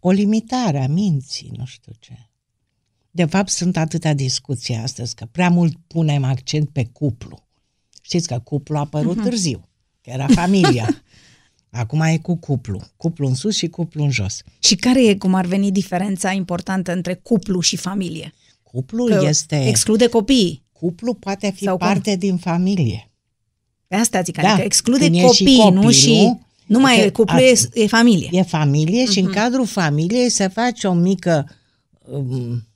o limitare a minții, nu știu ce. De fapt, sunt atâtea discuții astăzi că prea mult punem accent pe cuplu. Știți că cuplu a apărut târziu, că era familia. Acum e cu cuplu. Cuplu în sus și cuplu în jos. Și care e, cum ar veni, diferența importantă între cuplu și familie? Cuplul Că este... exclude copiii. Cuplu poate fi Sau cum? parte din familie. Pe asta zic, Da. adică exclude Când e și copiii, nu copilul, și... Nu mai că e cuplu, ar- e, e familie. E familie și în cadrul familiei se face o mică um,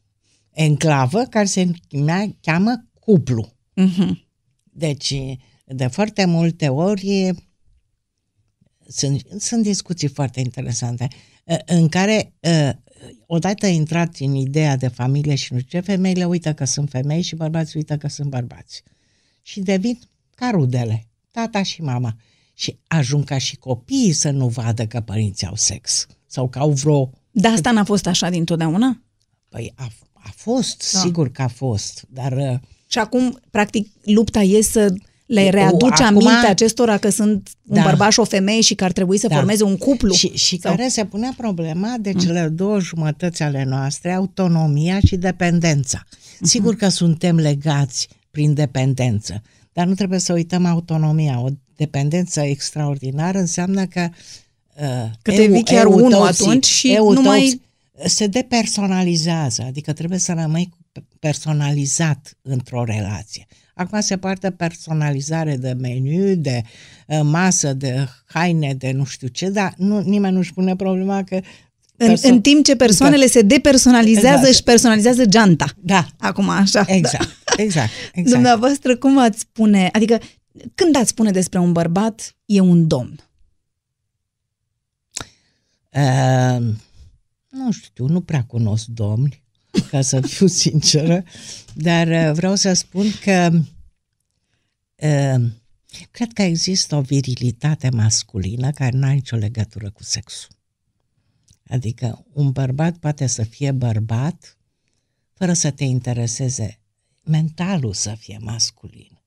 enclavă care se chemea, cheamă cuplu. Mhm. Deci, de foarte multe ori sunt, sunt discuții foarte interesante uh, în care uh, odată intrat în ideea de familie și nu știu ce, femeile uită că sunt femei și bărbații uită că sunt bărbați. Și devin ca rudele, tata și mama. Și ajung ca și copiii să nu vadă că părinții au sex sau că au vreo Dar asta n-a fost așa dintotdeauna? Păi a, a fost, Da. da. sigur că a fost, dar uh, Și acum, practic, lupta e să le O, readuce acum- aminte acestora că sunt un Da. bărbat și o femeie și că ar trebui să Da. formeze un cuplu. și, și Sau- care se punea problema de cele două jumătăți ale noastre, autonomia și dependența. Sigur că suntem legați prin dependență, dar nu trebuie să uităm autonomia. O dependență extraordinară înseamnă că uh, Că devii chiar eul unul tău atunci ți- și eul nu tău mai- ți- se depersonalizează, adică trebuie să rămâi cu- personalizat într-o relație. Acum se poartă personalizare de meniu, de uh, masă, de haine, de nu știu ce, dar nu, nimeni nu-și pune problema că în, perso- în timp ce persoanele se depersonalizează Exact. și personalizează geanta. Da, Acum, așa. exact, Da. exact, exact. Dumneavoastră, cum ați spune, adică când ați spune despre un bărbat, e un domn? Uh, nu știu, nu prea cunosc domni, ca să fiu sinceră, dar uh, vreau să spun că uh, cred că există o virilitate masculină care nu are nicio legătură cu sexul. Adică un bărbat poate să fie bărbat fără să te intereseze mentalul să fie masculin.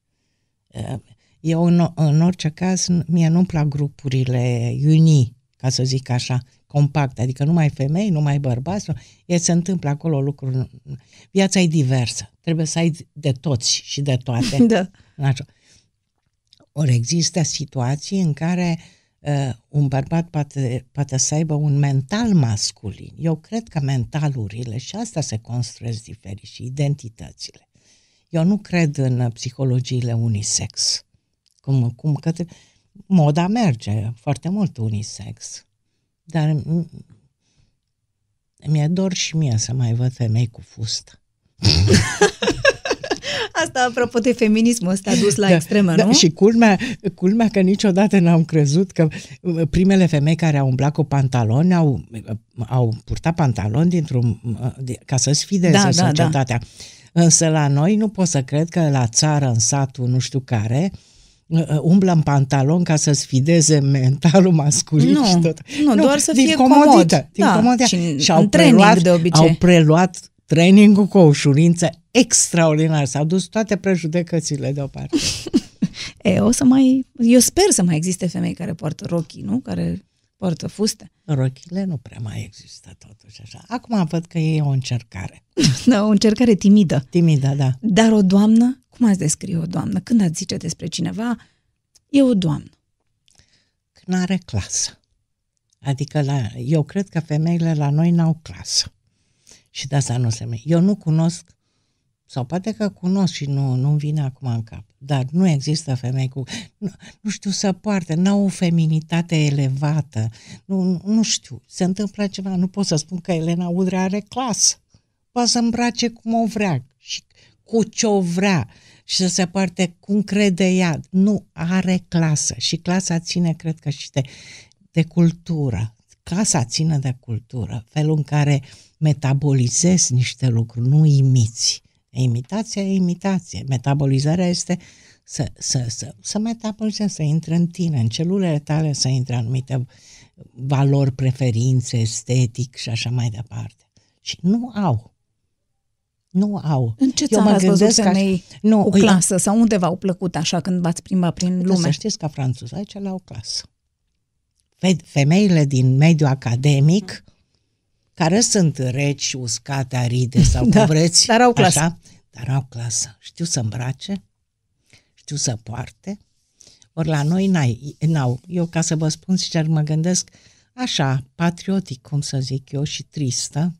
Uh, Eu, în, în orice caz, mie nu-mi plac grupurile uni, ca să zic așa, compacte, adică numai femei, numai bărbați, nu. e, se întâmplă acolo lucruri. Viața e diversă, trebuie să ai de toți și de toate. Da. Așa. Ori există situații în care uh, un bărbat poate, poate să aibă un mental masculin. Eu cred că mentalurile și asta se construiesc diferit și identitățile. Eu nu cred în uh, psihologiile unisex. Cum, cum că te- moda merge foarte mult unisex. Dar m- mi-e dor și mie să mai văd femei cu fustă. Asta apropo de feminismul ăsta dus la Da, extremă, da, nu? Și culmea, culmea că niciodată n-am crezut că uh, primele femei care au umblat cu pantaloni au, uh, au purtat pantaloni dintr-un, uh, de- ca să sfideze Da, da, societatea. Însă la noi nu pot să cred că la țară, în satul nu știu care, uh, uh, umblă în pantalon ca să sfideze mentalul masculin Nu, și tot. nu, doar să din fie comodită, comod. Din Da, comodită. și în- și au în training preluat, de obicei. Au preluat trainingul cu o ușurință extraordinară. S-au dus toate prejudecățile deoparte. E, o să mai... Eu sper să mai existe femei care poartă rochii, nu? Care poartă fuste. Rochile nu prea mai există totuși așa. Acum văd că e o încercare. Da, o încercare timidă. Timidă, da. Dar o doamnă, cum ați descrie o doamnă? Când ați zice despre cineva, e o doamnă. Când are clasă. Adică la, eu cred că femeile la noi n-au clasă. Și de asta nu se merge. Eu nu cunosc, sau poate că cunosc și nu, nu vine acum în cap, dar nu există femei cu... Nu, nu știu să poarte, n-au o feminitate elevată. Nu, nu știu, se întâmplă ceva. Nu pot să spun că Elena Udrea are clasă. Poate să îmbrace cum o vrea și cu ce o vrea și să se poarte cum crede ea. Nu are clasă și clasa ține, cred că, și de, de cultură. Clasa ține de cultură, felul în care metabolizezi niște lucruri, nu imiți. Imitația e imitație. Metabolizarea este să, să, să, să metabolizezi, să intre în tine, în celulele tale să intre anumite valori, preferințe, estetic și așa mai departe. Și nu au. Nu au. În ce Eu țară mă ați văzut gândesc că aș- femei Nu, cu eu- clasă sau unde v-au plăcut așa când v-ați plimbat prin Lume. lume? Să știți că francuză, aici la o clasă. Fe- Femeile din mediul academic, care sunt reci, uscate, aride sau Da, cum vreți, dar au clasă. Așa, dar au clasă. Știu să îmbrace, știu să poarte. Ori la noi n-ai, n-au. Eu, ca să vă spun sincer, mă gândesc așa, patriotic, cum să zic eu, și tristă,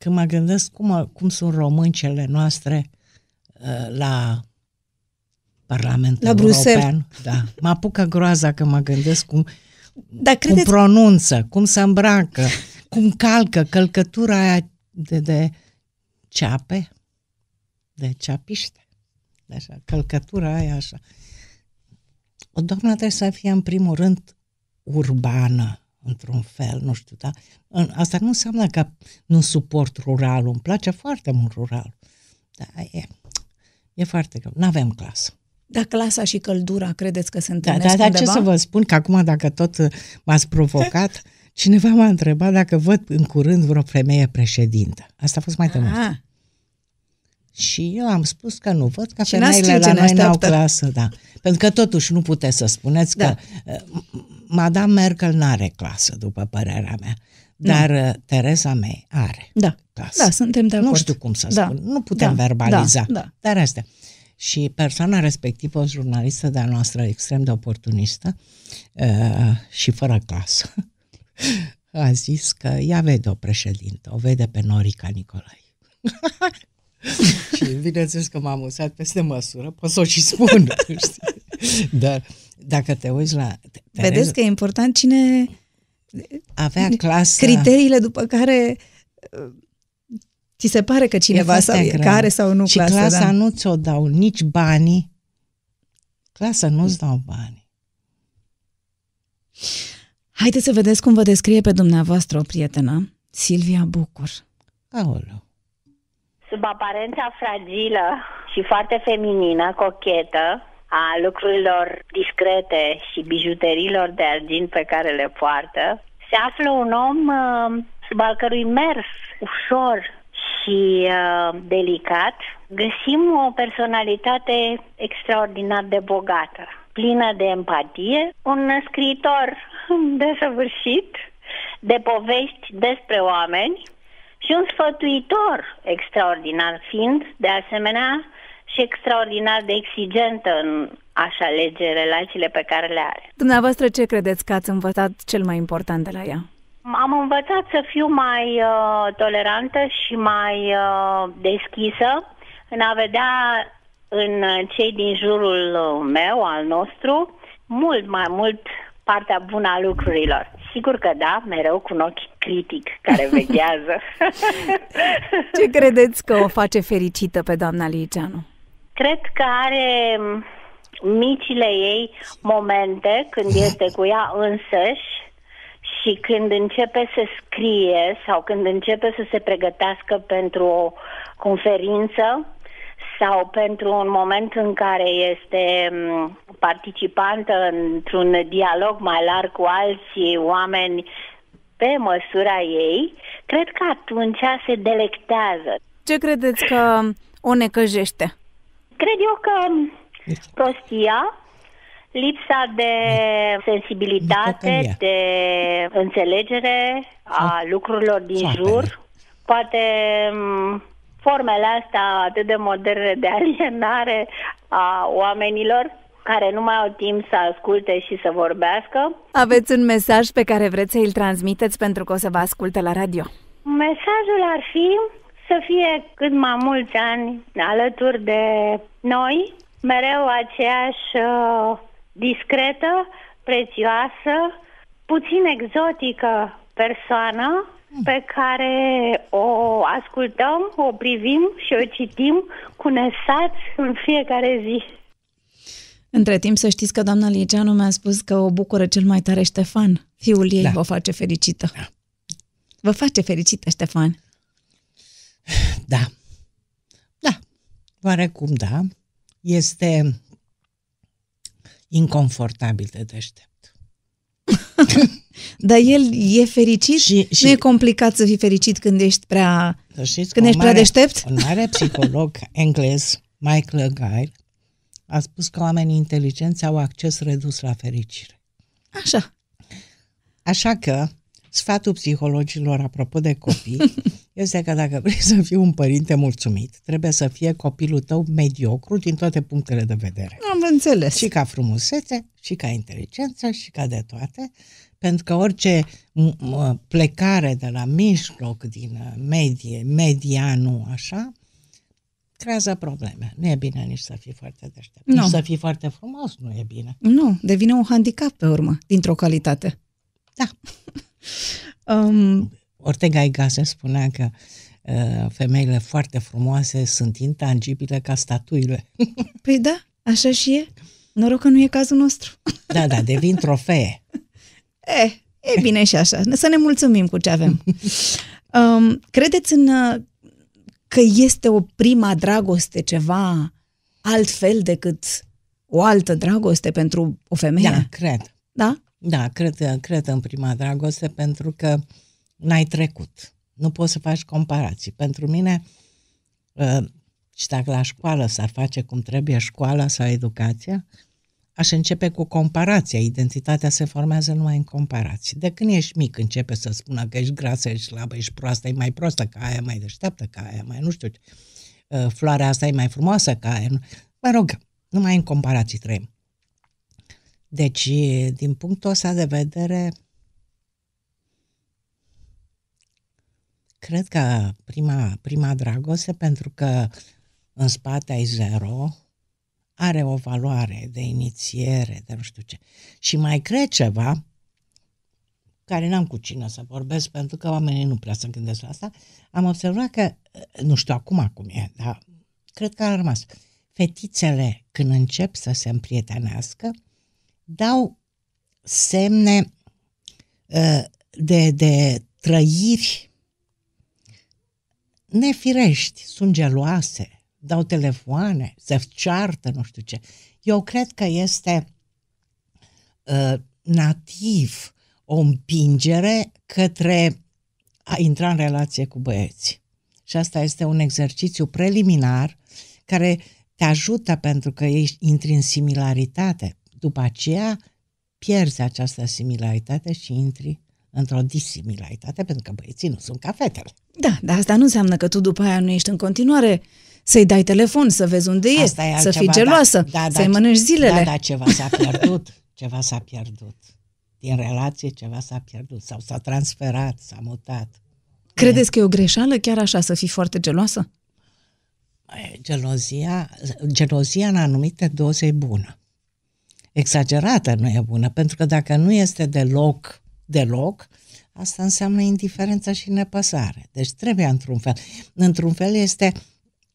când mă gândesc cum, cum sunt româncele noastre uh, la Parlamentul La Bruxelles. European. Da. Mă apucă groaza că mă gândesc cum, Dar cum credeți, pronunță, cum se îmbracă, cum calcă, călcătura aia de, de ceape, de ceapiște. Așa, călcătura aia așa. O doamnă trebuie să fie în primul rând urbană, într-un fel, nu știu, da? În- Asta nu înseamnă că nu suport ruralul, îmi place foarte mult ruralul. Da, e, e foarte greu. Nu avem clasă. dar clasa și căldura credeți că se Da, întâlnesc da, dar ce undeva? să vă spun, că acum dacă tot uh, m-ați provocat, cineva m-a întrebat dacă văd în curând vreo femeie președintă. Asta a fost mai de mult. Ah, Și eu am spus că nu văd că Și n-ați femeile știut la ce ne noi n-au așteaptă. clasă, da. Pentru că totuși nu puteți să spuneți Da. că uh, Madame Merkel n-are clasă, după părerea mea, dar uh, Teresa May are da. clasă. Da, suntem de acord. Nu știu cum să Da. spun, nu putem Da, verbaliza, da, da. dar asta. Și persoana respectivă, o jurnalistă de-a noastră extrem de oportunistă uh, și fără clasă, a zis că ea vede o președintă, o vede pe Norica Nicolai. și bineînțeles că m-am amuzat peste măsură, pot să o și spun, știi? Dar dacă te uiți la... Tereza, Vedeți că e important cine... avea clasă... Criteriile după care uh, ți se pare că cineva E sau foarte e greu. care sau nu și clasă. clasa da. nu ți-o dau nici banii. Clasa nu-ți dau banii. Haideți să vedeți cum vă descrie pe dumneavoastră o prietenă, Silvia Bucur. Aoleu. Sub aparența fragilă și foarte feminină, cochetă, a lucrurilor discrete și bijuteriilor de argint pe care le poartă, se află un om uh, sub al cărui mers ușor și uh, delicat găsim o personalitate extraordinar de bogată, plină de empatie, un scriitor desăvârșit de povești despre oameni și un sfătuitor extraordinar fiind, de asemenea, și extraordinar de exigentă în a-și alege relațiile pe care le are. Dumneavoastră ce credeți că ați învățat cel mai important de la ea? Am învățat să fiu mai uh, tolerantă și mai uh, deschisă în a vedea în cei din jurul uh, meu, al nostru, mult mai mult partea bună a lucrurilor. Sigur că da, mereu cu un ochi critic care veghează. Ce credeți că o face fericită pe doamna Liceanu? cred că are micile ei momente când este cu ea însăși și când începe să scrie sau când începe să se pregătească pentru o conferință sau pentru un moment în care este participantă într-un dialog mai larg cu alții oameni pe măsura ei, cred că atunci se delectează. Ce credeți că o necăjește? Cred eu că prostia, lipsa de sensibilitate, de înțelegere a lucrurilor din jur, poate formele astea atât de moderne de alienare a oamenilor care nu mai au timp să asculte și să vorbească. Aveți un mesaj pe care vreți să îl transmiteți pentru că o să vă asculte la radio? Mesajul ar fi să fie cât mai mulți ani alături de noi, mereu aceeași uh, discretă, prețioasă, puțin exotică persoană pe care o ascultăm, o privim și o citim cu nesați în fiecare zi. Între timp să știți că doamna Liceanu mi-a spus că o bucură cel mai tare Ștefan. Fiul ei da. vă face fericită. Da. Vă face fericită, Ștefan. Da. Da. Oarecum da. Este inconfortabil de deștept. Dar el e fericit? Și, și, nu e complicat să fii fericit când ești prea, știți când ești mare, prea deștept? Un mare psiholog englez, Michael Guile, a spus că oamenii inteligenți au acces redus la fericire. Așa. Așa că sfatul psihologilor apropo de copii este că dacă vrei să fii un părinte mulțumit, trebuie să fie copilul tău mediocru din toate punctele de vedere. Am înțeles. Și ca frumusețe, și ca inteligență, și ca de toate, pentru că orice plecare de la mijloc, din uh, medie, medianul, așa, creează probleme. Nu e bine nici să fii foarte deștept. Nu. Nici să fii foarte frumos nu e bine. Nu, devine un handicap pe urmă, dintr-o calitate. Da. um, Ortega y Gasset spunea că uh, femeile foarte frumoase sunt intangibile ca statuile. Păi da, așa și e. Noroc că nu e cazul nostru. Da, da, devin trofee. E, e bine și așa. Să ne mulțumim cu ce avem. Um, credeți în uh, că este o prima dragoste ceva altfel decât o altă dragoste pentru o femeie? Da, cred. Da? Da, cred, cred în prima dragoste pentru că n-ai trecut. Nu poți să faci comparații. Pentru mine, uh, și dacă la școală s-ar face cum trebuie școala sau educația, aș începe cu comparația. Identitatea se formează numai în comparații. De când ești mic începe să spună că ești grasă, ești slabă, ești proastă, e mai proastă ca aia, mai deșteaptă ca aia, mai nu știu, uh, floarea asta e mai frumoasă ca aia. Mă rog, numai în comparații trăim. Deci, din punctul ăsta de vedere, cred că prima, prima dragoste, pentru că în spate ai zero, are o valoare de inițiere, de nu știu ce. Și mai cred ceva, care n-am cu cine să vorbesc, pentru că oamenii nu prea se gândesc la asta, am observat că, nu știu acum cum e, dar cred că a rămas. Fetițele, când încep să se împrietenească, dau semne uh, de, de trăiri nefirești, sunt geloase, dau telefoane, se ceartă, nu știu ce. Eu cred că este uh, nativ o împingere către a intra în relație cu băieți. Și asta este un exercițiu preliminar care te ajută pentru că ești, intri în similaritate. După aceea pierzi această similaritate și intri într-o disimilaritate, pentru că băieții nu sunt ca fetele. Da, dar asta nu înseamnă că tu după aia nu ești în continuare să-i dai telefon, să vezi unde e, Asta e să fii da. geloasă, da, da, să-i da, mănânci zilele. Da, da, ceva s-a pierdut, ceva s-a pierdut. Din relație ceva s-a pierdut sau s-a transferat, s-a mutat. Credeți că e o greșeală chiar așa să fii foarte geloasă? Gelozia, gelozia în anumite doze e bună. Exagerată nu e bună, pentru că dacă nu este deloc, deloc, asta înseamnă indiferență și nepăsare. Deci trebuie într-un fel. Într-un fel este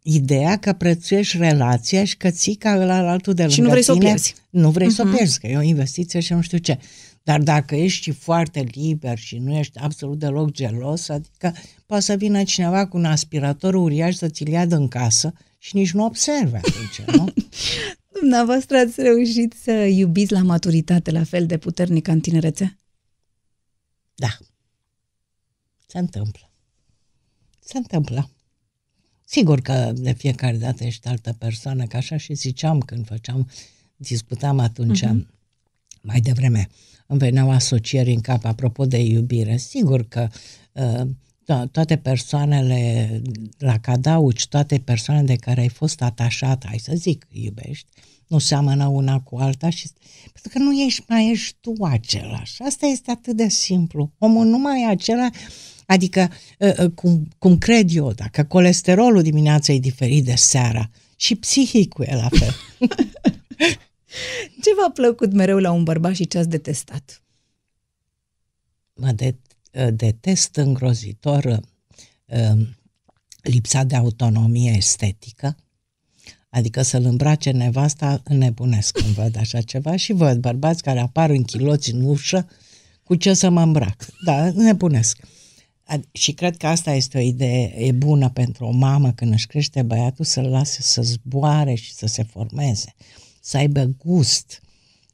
ideea că prețuiești relația și că ții ca ăla altul de lângă Și nu vrei să o tine, pierzi. Nu vrei uh-huh. să o Mhm. pierzi, că e o investiție și nu știu ce. Dar dacă ești foarte liber și nu ești absolut deloc gelos, adică poate să vină cineva cu un aspirator uriaș să ți-l ia în casă și nici nu observe atunci, nu? Dumneavoastră ați reușit să iubiți la maturitate la fel de puternic ca în tinerețe? Da. Se întâmplă. Se întâmplă. Sigur că de fiecare dată ești altă persoană, că așa și ziceam când făceam, discutam atunci, uh-huh. mai devreme, îmi veneau asocieri în cap apropo de iubire. Sigur că uh, to- toate persoanele la cadauci, toate persoanele de care ai fost atașat, hai să zic, iubești, nu seamănă una cu alta și pentru că nu ești, mai ești tu același. Asta este atât de simplu. Omul nu mai e acela, adică uh, uh, cum, cum cred eu, dacă colesterolul dimineața e diferit de seara și psihicul e la fel. Ce v-a plăcut mereu la un bărbat și ce ați detestat? mă de, detest îngrozitor uh, lipsa de autonomie estetică, adică să-l îmbrace nevasta, înnebunesc când văd așa ceva și văd bărbați care apar în chiloți în ușă cu ce să mă îmbrac. Da, înnebunesc. Ad- Și cred că asta este o idee e bună pentru o mamă când își crește băiatul să-l lase să zboare și să se formeze, să aibă gust,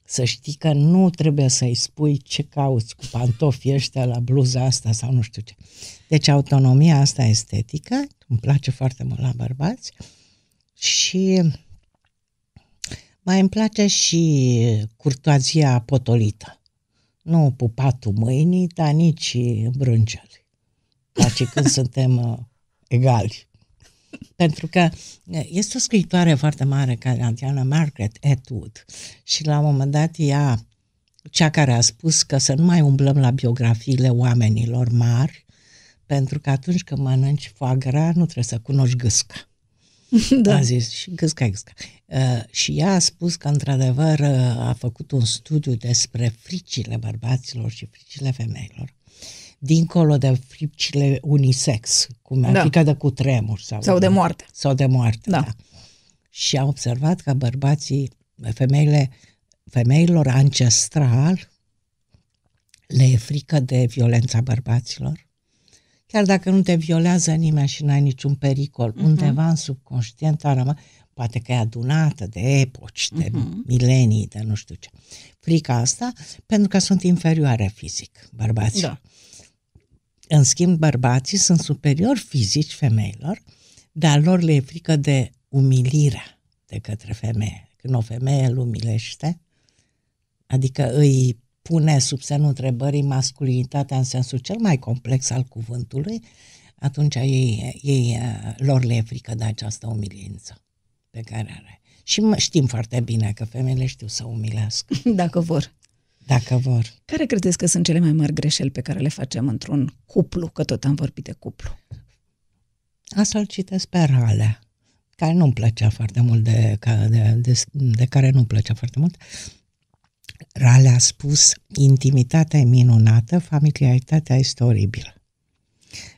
să știi că nu trebuie să-i spui ce cauți cu pantofii ăștia la bluza asta sau nu știu ce. Deci autonomia asta estetică îmi place foarte mult la bărbați și mai îmi place și curtoazia potolită. Nu pupatul mâinii, dar nici brângeli. Place când suntem uh, egali. Pentru că este o scriitoare foarte mare canadiană, Margaret Atwood, și la un moment dat ea, cea care a spus că să nu mai umblăm la biografiile oamenilor mari, pentru că atunci când mănânci foie gras, nu trebuie să cunoști gâsca. Da. A zis, și gâsca, gâsca. Uh, și ea a spus că, într-adevăr, uh, a făcut un studiu despre fricile bărbaților și fricile femeilor dincolo de fricile unisex, cum e Da. frica de cutremur sau, Sau de moarte. Sau de moarte, Da. da. da. Și a observat că bărbații, femeile, femeilor ancestral le e frică de violența bărbaților. Chiar dacă nu te violează nimeni și n-ai niciun pericol, uh-huh. undeva în subconștient a rămas, poate că e adunată de epoci, de uh-huh. milenii, de nu știu ce. Frica asta, pentru că sunt inferioare fizic bărbații. Da. În schimb, bărbații sunt superiori fizici femeilor, dar lor le e frică de umilirea de către femeie. Când o femeie îl umilește, adică îi pune sub semnul întrebării masculinitatea în sensul cel mai complex al cuvântului, atunci ei, ei, lor le e frică de această umilință pe care are. Și mă- știm foarte bine că femeile știu să umilească, Dacă vor. Dacă vor. Care credeți că sunt cele mai mari greșeli pe care le facem într-un cuplu, că tot am vorbit de cuplu? Asta îl citesc pe Ralea, care nu-mi plăcea foarte mult, de, ca- de, de, de care nu-mi plăcea foarte mult. Ralea a spus, intimitatea e minunată, familiaritatea este oribilă.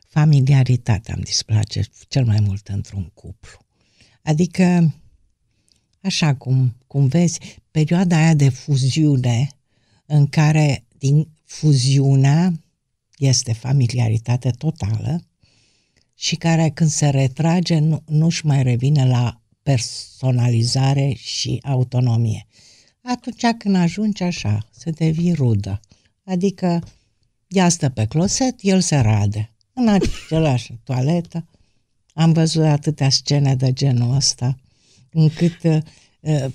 Familiaritatea îmi displace cel mai mult într-un cuplu. Adică, așa cum, cum vezi, perioada aia de fuziune în care din fuziunea este familiaritate totală, și care când se retrage nu, nu-și mai revine la personalizare și autonomie. Atunci când ajungi așa, să devii rudă. Adică ea stă pe closet, el se rade. În același toaletă. Am văzut atâtea scene de genul ăsta, încât uh,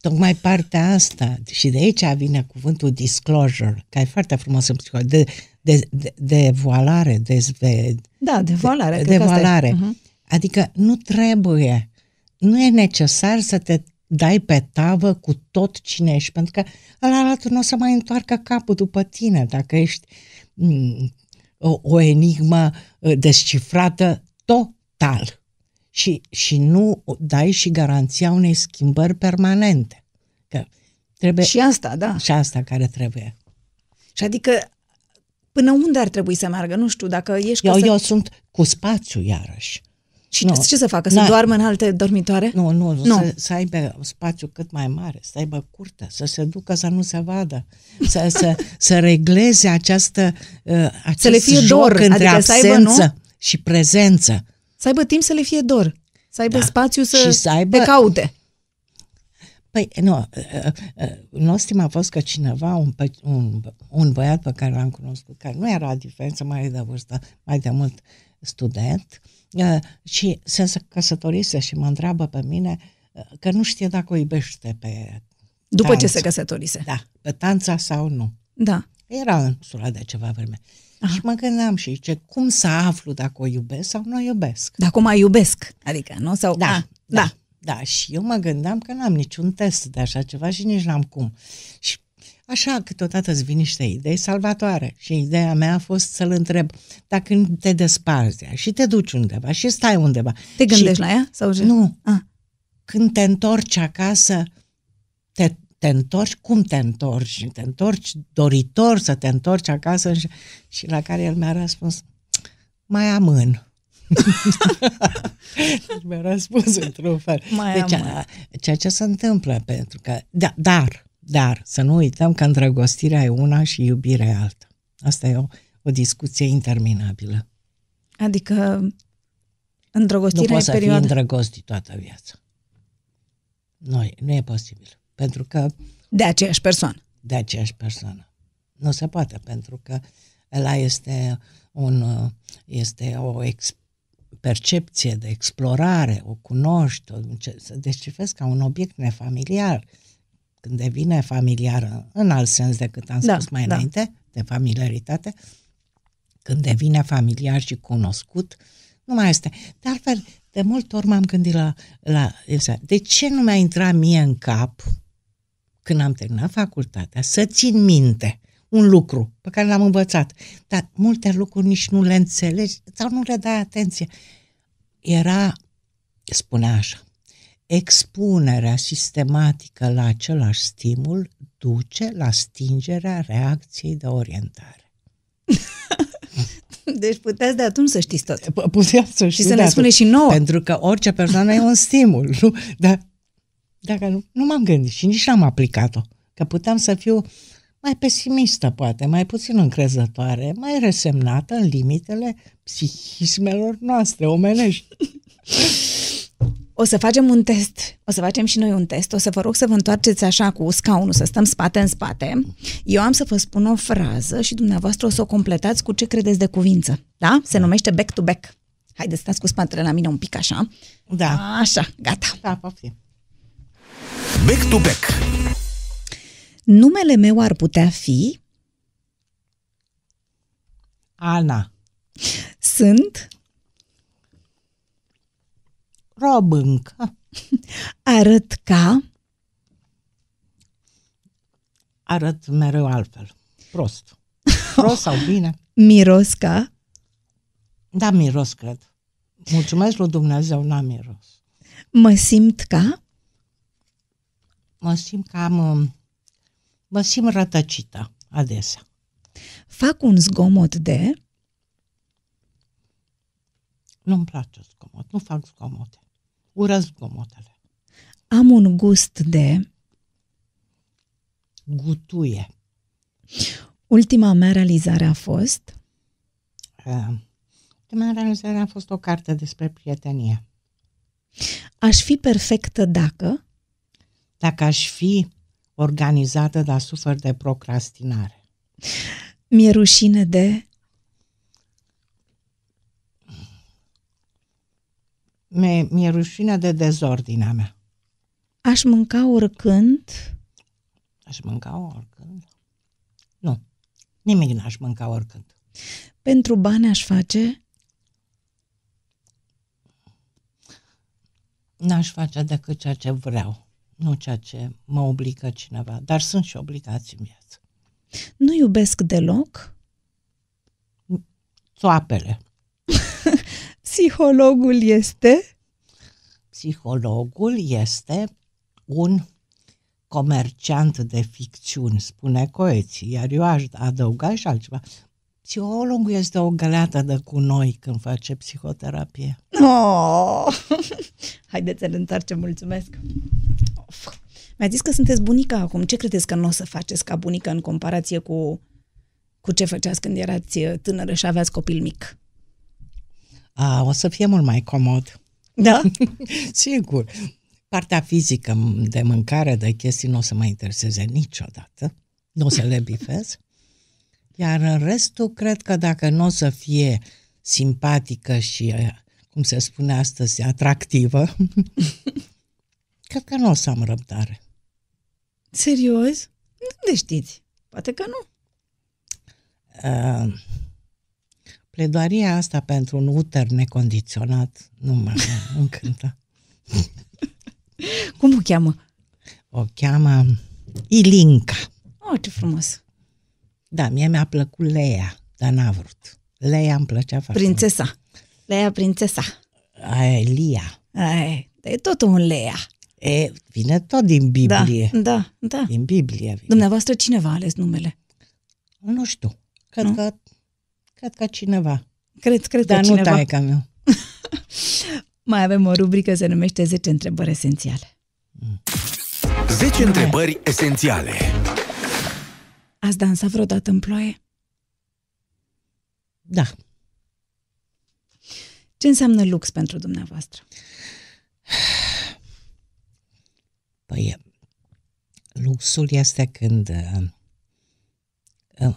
tocmai partea asta, și de aici vine cuvântul disclosure, care e foarte frumos în psihologie, de, de, de, de voalare, dezve, Da, de valare. de valare. Uh-huh. Adică nu trebuie, nu e necesar să te dai pe tavă cu tot cine ești, pentru că ăla altul nu o să mai întoarcă capul după tine dacă ești mm, o, o enigmă uh, descifrată total. Și, și nu dai și garanția unei schimbări permanente. Că trebuie Și asta, da. și asta care trebuie. Și adică până unde ar trebui să meargă? Nu știu, dacă ești Eu, căsă- eu sunt cu spațiu iarăși. Și Nu. ce să facă? Să Na- doarmă în alte dormitoare? Nu, nu, Nu. nu. Să, să aibă spațiu cât mai mare, să aibă curte, să se ducă să nu se vadă, să, să, să regleze această, uh, acest le fie joc dor, între adică să aibă, absență nu? și prezență. Să aibă timp să le fie dor. Să aibă Da. spațiu să, Și să aibă- te caute. Păi, nu, uh, uh, nostim a fost că cineva, un, pe- un, un băiat pe care l-am cunoscut, care nu era diferență mai de vârstă, mai de mult student, uh, și se se căsătorise și mă întreabă pe mine uh, că nu știe dacă o iubește pe După ce Tanț. se căsătorise. Da, pe tanța sau nu. Da. Era în sura de ceva vreme. Aha. Și mă gândeam și ce, cum să aflu dacă o iubesc sau nu o iubesc? Dar cum mai iubesc? Adică, nu? Sau, Da, a, da, da. da. Și eu mă gândeam că n-am niciun test de așa ceva și nici n-am cum. Și așa câteodată îți vin niște idei salvatoare. Și ideea mea a fost să-l întreb dacă te desparți de ea și te duci undeva și stai undeva. Te gândești și, la ea? Sau ce? Nu. Ah. Când te întorci acasă, te, te întorci, cum te întorci? Te întorci doritor să te întorci acasă și, și la care el mi-a răspuns, mai amân. mi-a răspuns într-un fel. Mai deci, amân. a, ceea ce se întâmplă, pentru că, da, dar, dar, să nu uităm că îndrăgostirea e una și iubirea e alta. Asta e o, o discuție interminabilă. Adică Nu îndrăgostirea poți e să fii perioada... îndrăgostit toată viața. Nu, e- nu e posibil. Pentru că De aceeași persoană. de aceeași persoană. Nu se poate, pentru că ăla este, un, uh, este o ex, percepție de explorare, o cunoști, o, înce- să descifrezi ca un obiect nefamiliar. Când devine familiar în alt sens decât am Da, spus mai da. înainte, de familiaritate, când devine familiar și cunoscut, nu mai este. De altfel, de multe ori m-am gândit la, la de ce nu mi-a intrat mie în cap când am terminat facultatea, să țin minte un lucru pe care l-am învățat, dar multe lucruri nici nu le înțelegi sau nu le dai atenție. Era, spunea așa, expunerea sistematică la același stimul duce la stingerea reacției de orientare. Deci puteți de atunci să știți tot. P- Puteam să Și știu să de ne atunci. spune și nouă. Pentru că orice persoană e un stimul. Nu? Dar dacă nu, nu m-am gândit și nici n-am aplicat-o. Că puteam să fiu mai pesimistă, poate, mai puțin încrezătoare, mai resemnată în limitele psihismelor noastre omenești. O să facem un test. O să facem și noi un test. O să vă rog să vă întoarceți așa cu scaunul, să stăm spate în spate. Eu am să vă spun o frază și dumneavoastră o să o completați cu ce credeți de cuvință. Da? Se numește back to back. Haideți, stați cu spatele la mine un pic așa. Da. Așa, gata. Da, poftim. Back to back. Numele meu ar putea fi Ana, Sunt robâncă, Arăt ca arăt mereu altfel. Prost. Prost sau bine? Miros ca Da, miros, cred. Mulțumesc lui Dumnezeu, n-am miros. Mă simt ca Mă simt cam... um, Mă simt rătăcită adesea. Fac un zgomot de Nu-mi place zgomot, nu fac zgomote. Urăsc zgomotele. Am un gust de Gutuie. Ultima mea realizare a fost Uh, Ultima realizare a fost o carte despre prietenie. Aș fi perfectă dacă Dacă aș fi organizată, dar sufer de procrastinare. Mi-e rușine de Mi-e, mi-e rușine de dezordinea mea. Aș mânca oricând Aș mânca oricând. Nu, nimic n-aș mânca oricând. Pentru bani aș face N-aș face decât ceea ce vreau, nu ceea ce mă obligă cineva. Dar sunt și obligații în viață. Nu iubesc deloc Țoapele. Psihologul este Psihologul este un comerciant de ficțiuni, spune Coeții, iar eu aș adăuga și altceva. Psihologul este o găleată de cu noi când face psihoterapie. Oh! Haideți să ne întoarcem, mulțumesc. Of. Mi-a zis că sunteți bunica acum. Ce credeți că nu o să faceți ca bunică în comparație cu, cu ce făceați când erați tânără și aveați copil mic? A, o să fie mult mai comod. Da? Sigur. Partea fizică de mâncare, de chestii, nu o să mă intereseze niciodată. Nu o să le bifez. Iar în restul, cred că dacă nu o să fie simpatică și, cum se spune astăzi, atractivă, cred că nu o să am răbdare. Serios? Unde știți? Poate că nu. Uh, pledoaria asta pentru un uter necondiționat nu mă încântă. Cum o cheamă? O cheamă Ilinca. Oh, ce frumos. Da, mie mi-a plăcut Leia, dar n-a vrut. Leia îmi plăcea foarte Prințesa. Mult. Leia prințesa. Aia e Lia. Aia e tot un Leia. E, vine tot din Biblie. Da, da, da. Din Biblie vine. Dumneavoastră cine v-a ales numele? Nu știu. Cred Nu? că cred că cineva. Cred, cred Dar că nu cineva. taie ca meu. Mai avem o rubrică, se numește 10 întrebări esențiale. 10 întrebări esențiale. Ați dansat vreodată în ploaie? Da. Ce înseamnă lux pentru dumneavoastră? Păi, luxul este când uh, uh,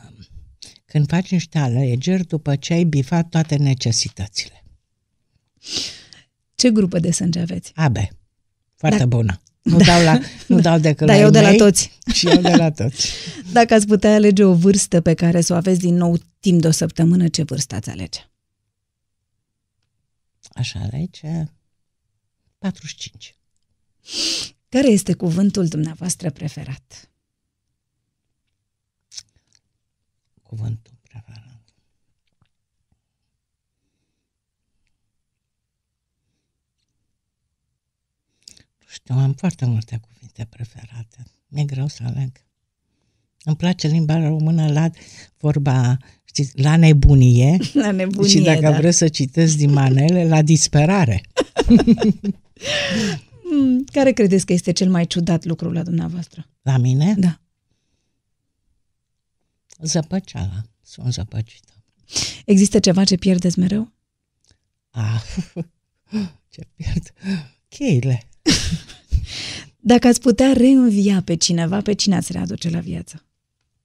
când faci niște alegeri după ce ai bifat toate necesitățile. Ce grupă de sânge aveți? AB. Foarte Da. bună. Nu dau, la, nu dau decât Dar la eu ei de la mei toți. Și eu de la toți. Dacă ați putea alege o vârstă pe care să o aveți din nou timp de o săptămână, ce vârstă ați alege? Așa alege 45. Care este cuvântul dumneavoastră preferat? Cuvântul preferat. Nu știu, am foarte multe cuvinte preferate. Mi-e greu să aleg. Îmi place limba română la vorba, știți, la nebunie. La nebunie, și dacă da. vreți să citesc din manele, la disperare. Mm, Care credeți că este cel mai ciudat lucru la dumneavoastră? La mine, Da. zăpăceala. Sunt zăpăcită. Există ceva ce pierdeți mereu? Ah, ce pierd. Cheile. Dacă ați putea reînvia pe cineva, pe cine ați readuce la viață?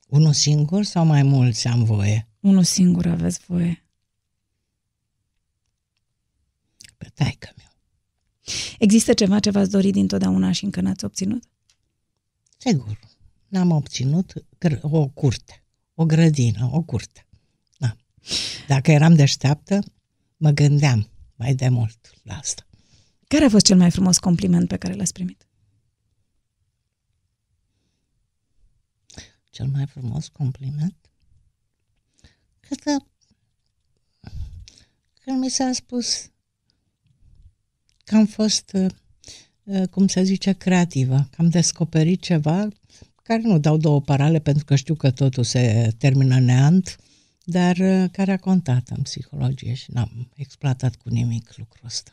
Unul singur sau mai mulți am voie? Unul singur aveți voie. Pe taică meu. Există ceva ce v-ați dorit dintotdeauna și încă n-ați obținut? Sigur, n-am obținut gr- o curte, o grădină, o curte. Da. Dacă eram deșteaptă, mă gândeam mai de mult la asta. Care a fost cel mai frumos compliment pe care l-ați primit? Cel mai frumos compliment? Cred că când mi s-a spus că am fost, uh, uh, cum se zice, creativă, că am descoperit ceva care nu dau două parale pentru că știu că totul se termină neant, dar uh, care a contat în psihologie și n-am exploatat cu nimic lucrul ăsta.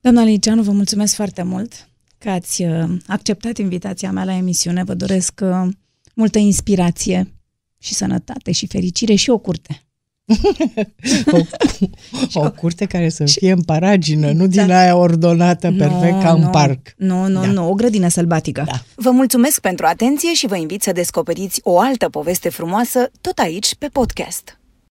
Doamna Liceanu, vă mulțumesc foarte mult că ați uh, acceptat invitația mea la emisiune. Vă doresc uh, multă inspirație și sănătate și fericire și o curte. O, o curte care să fie în paragină, nu din Da. aia ordonată perfect ca un nu, parc. Nu, nu, Da. nu, o grădină sălbatică. Da. Vă mulțumesc pentru atenție și vă invit să descoperiți o altă poveste frumoasă tot aici pe podcast.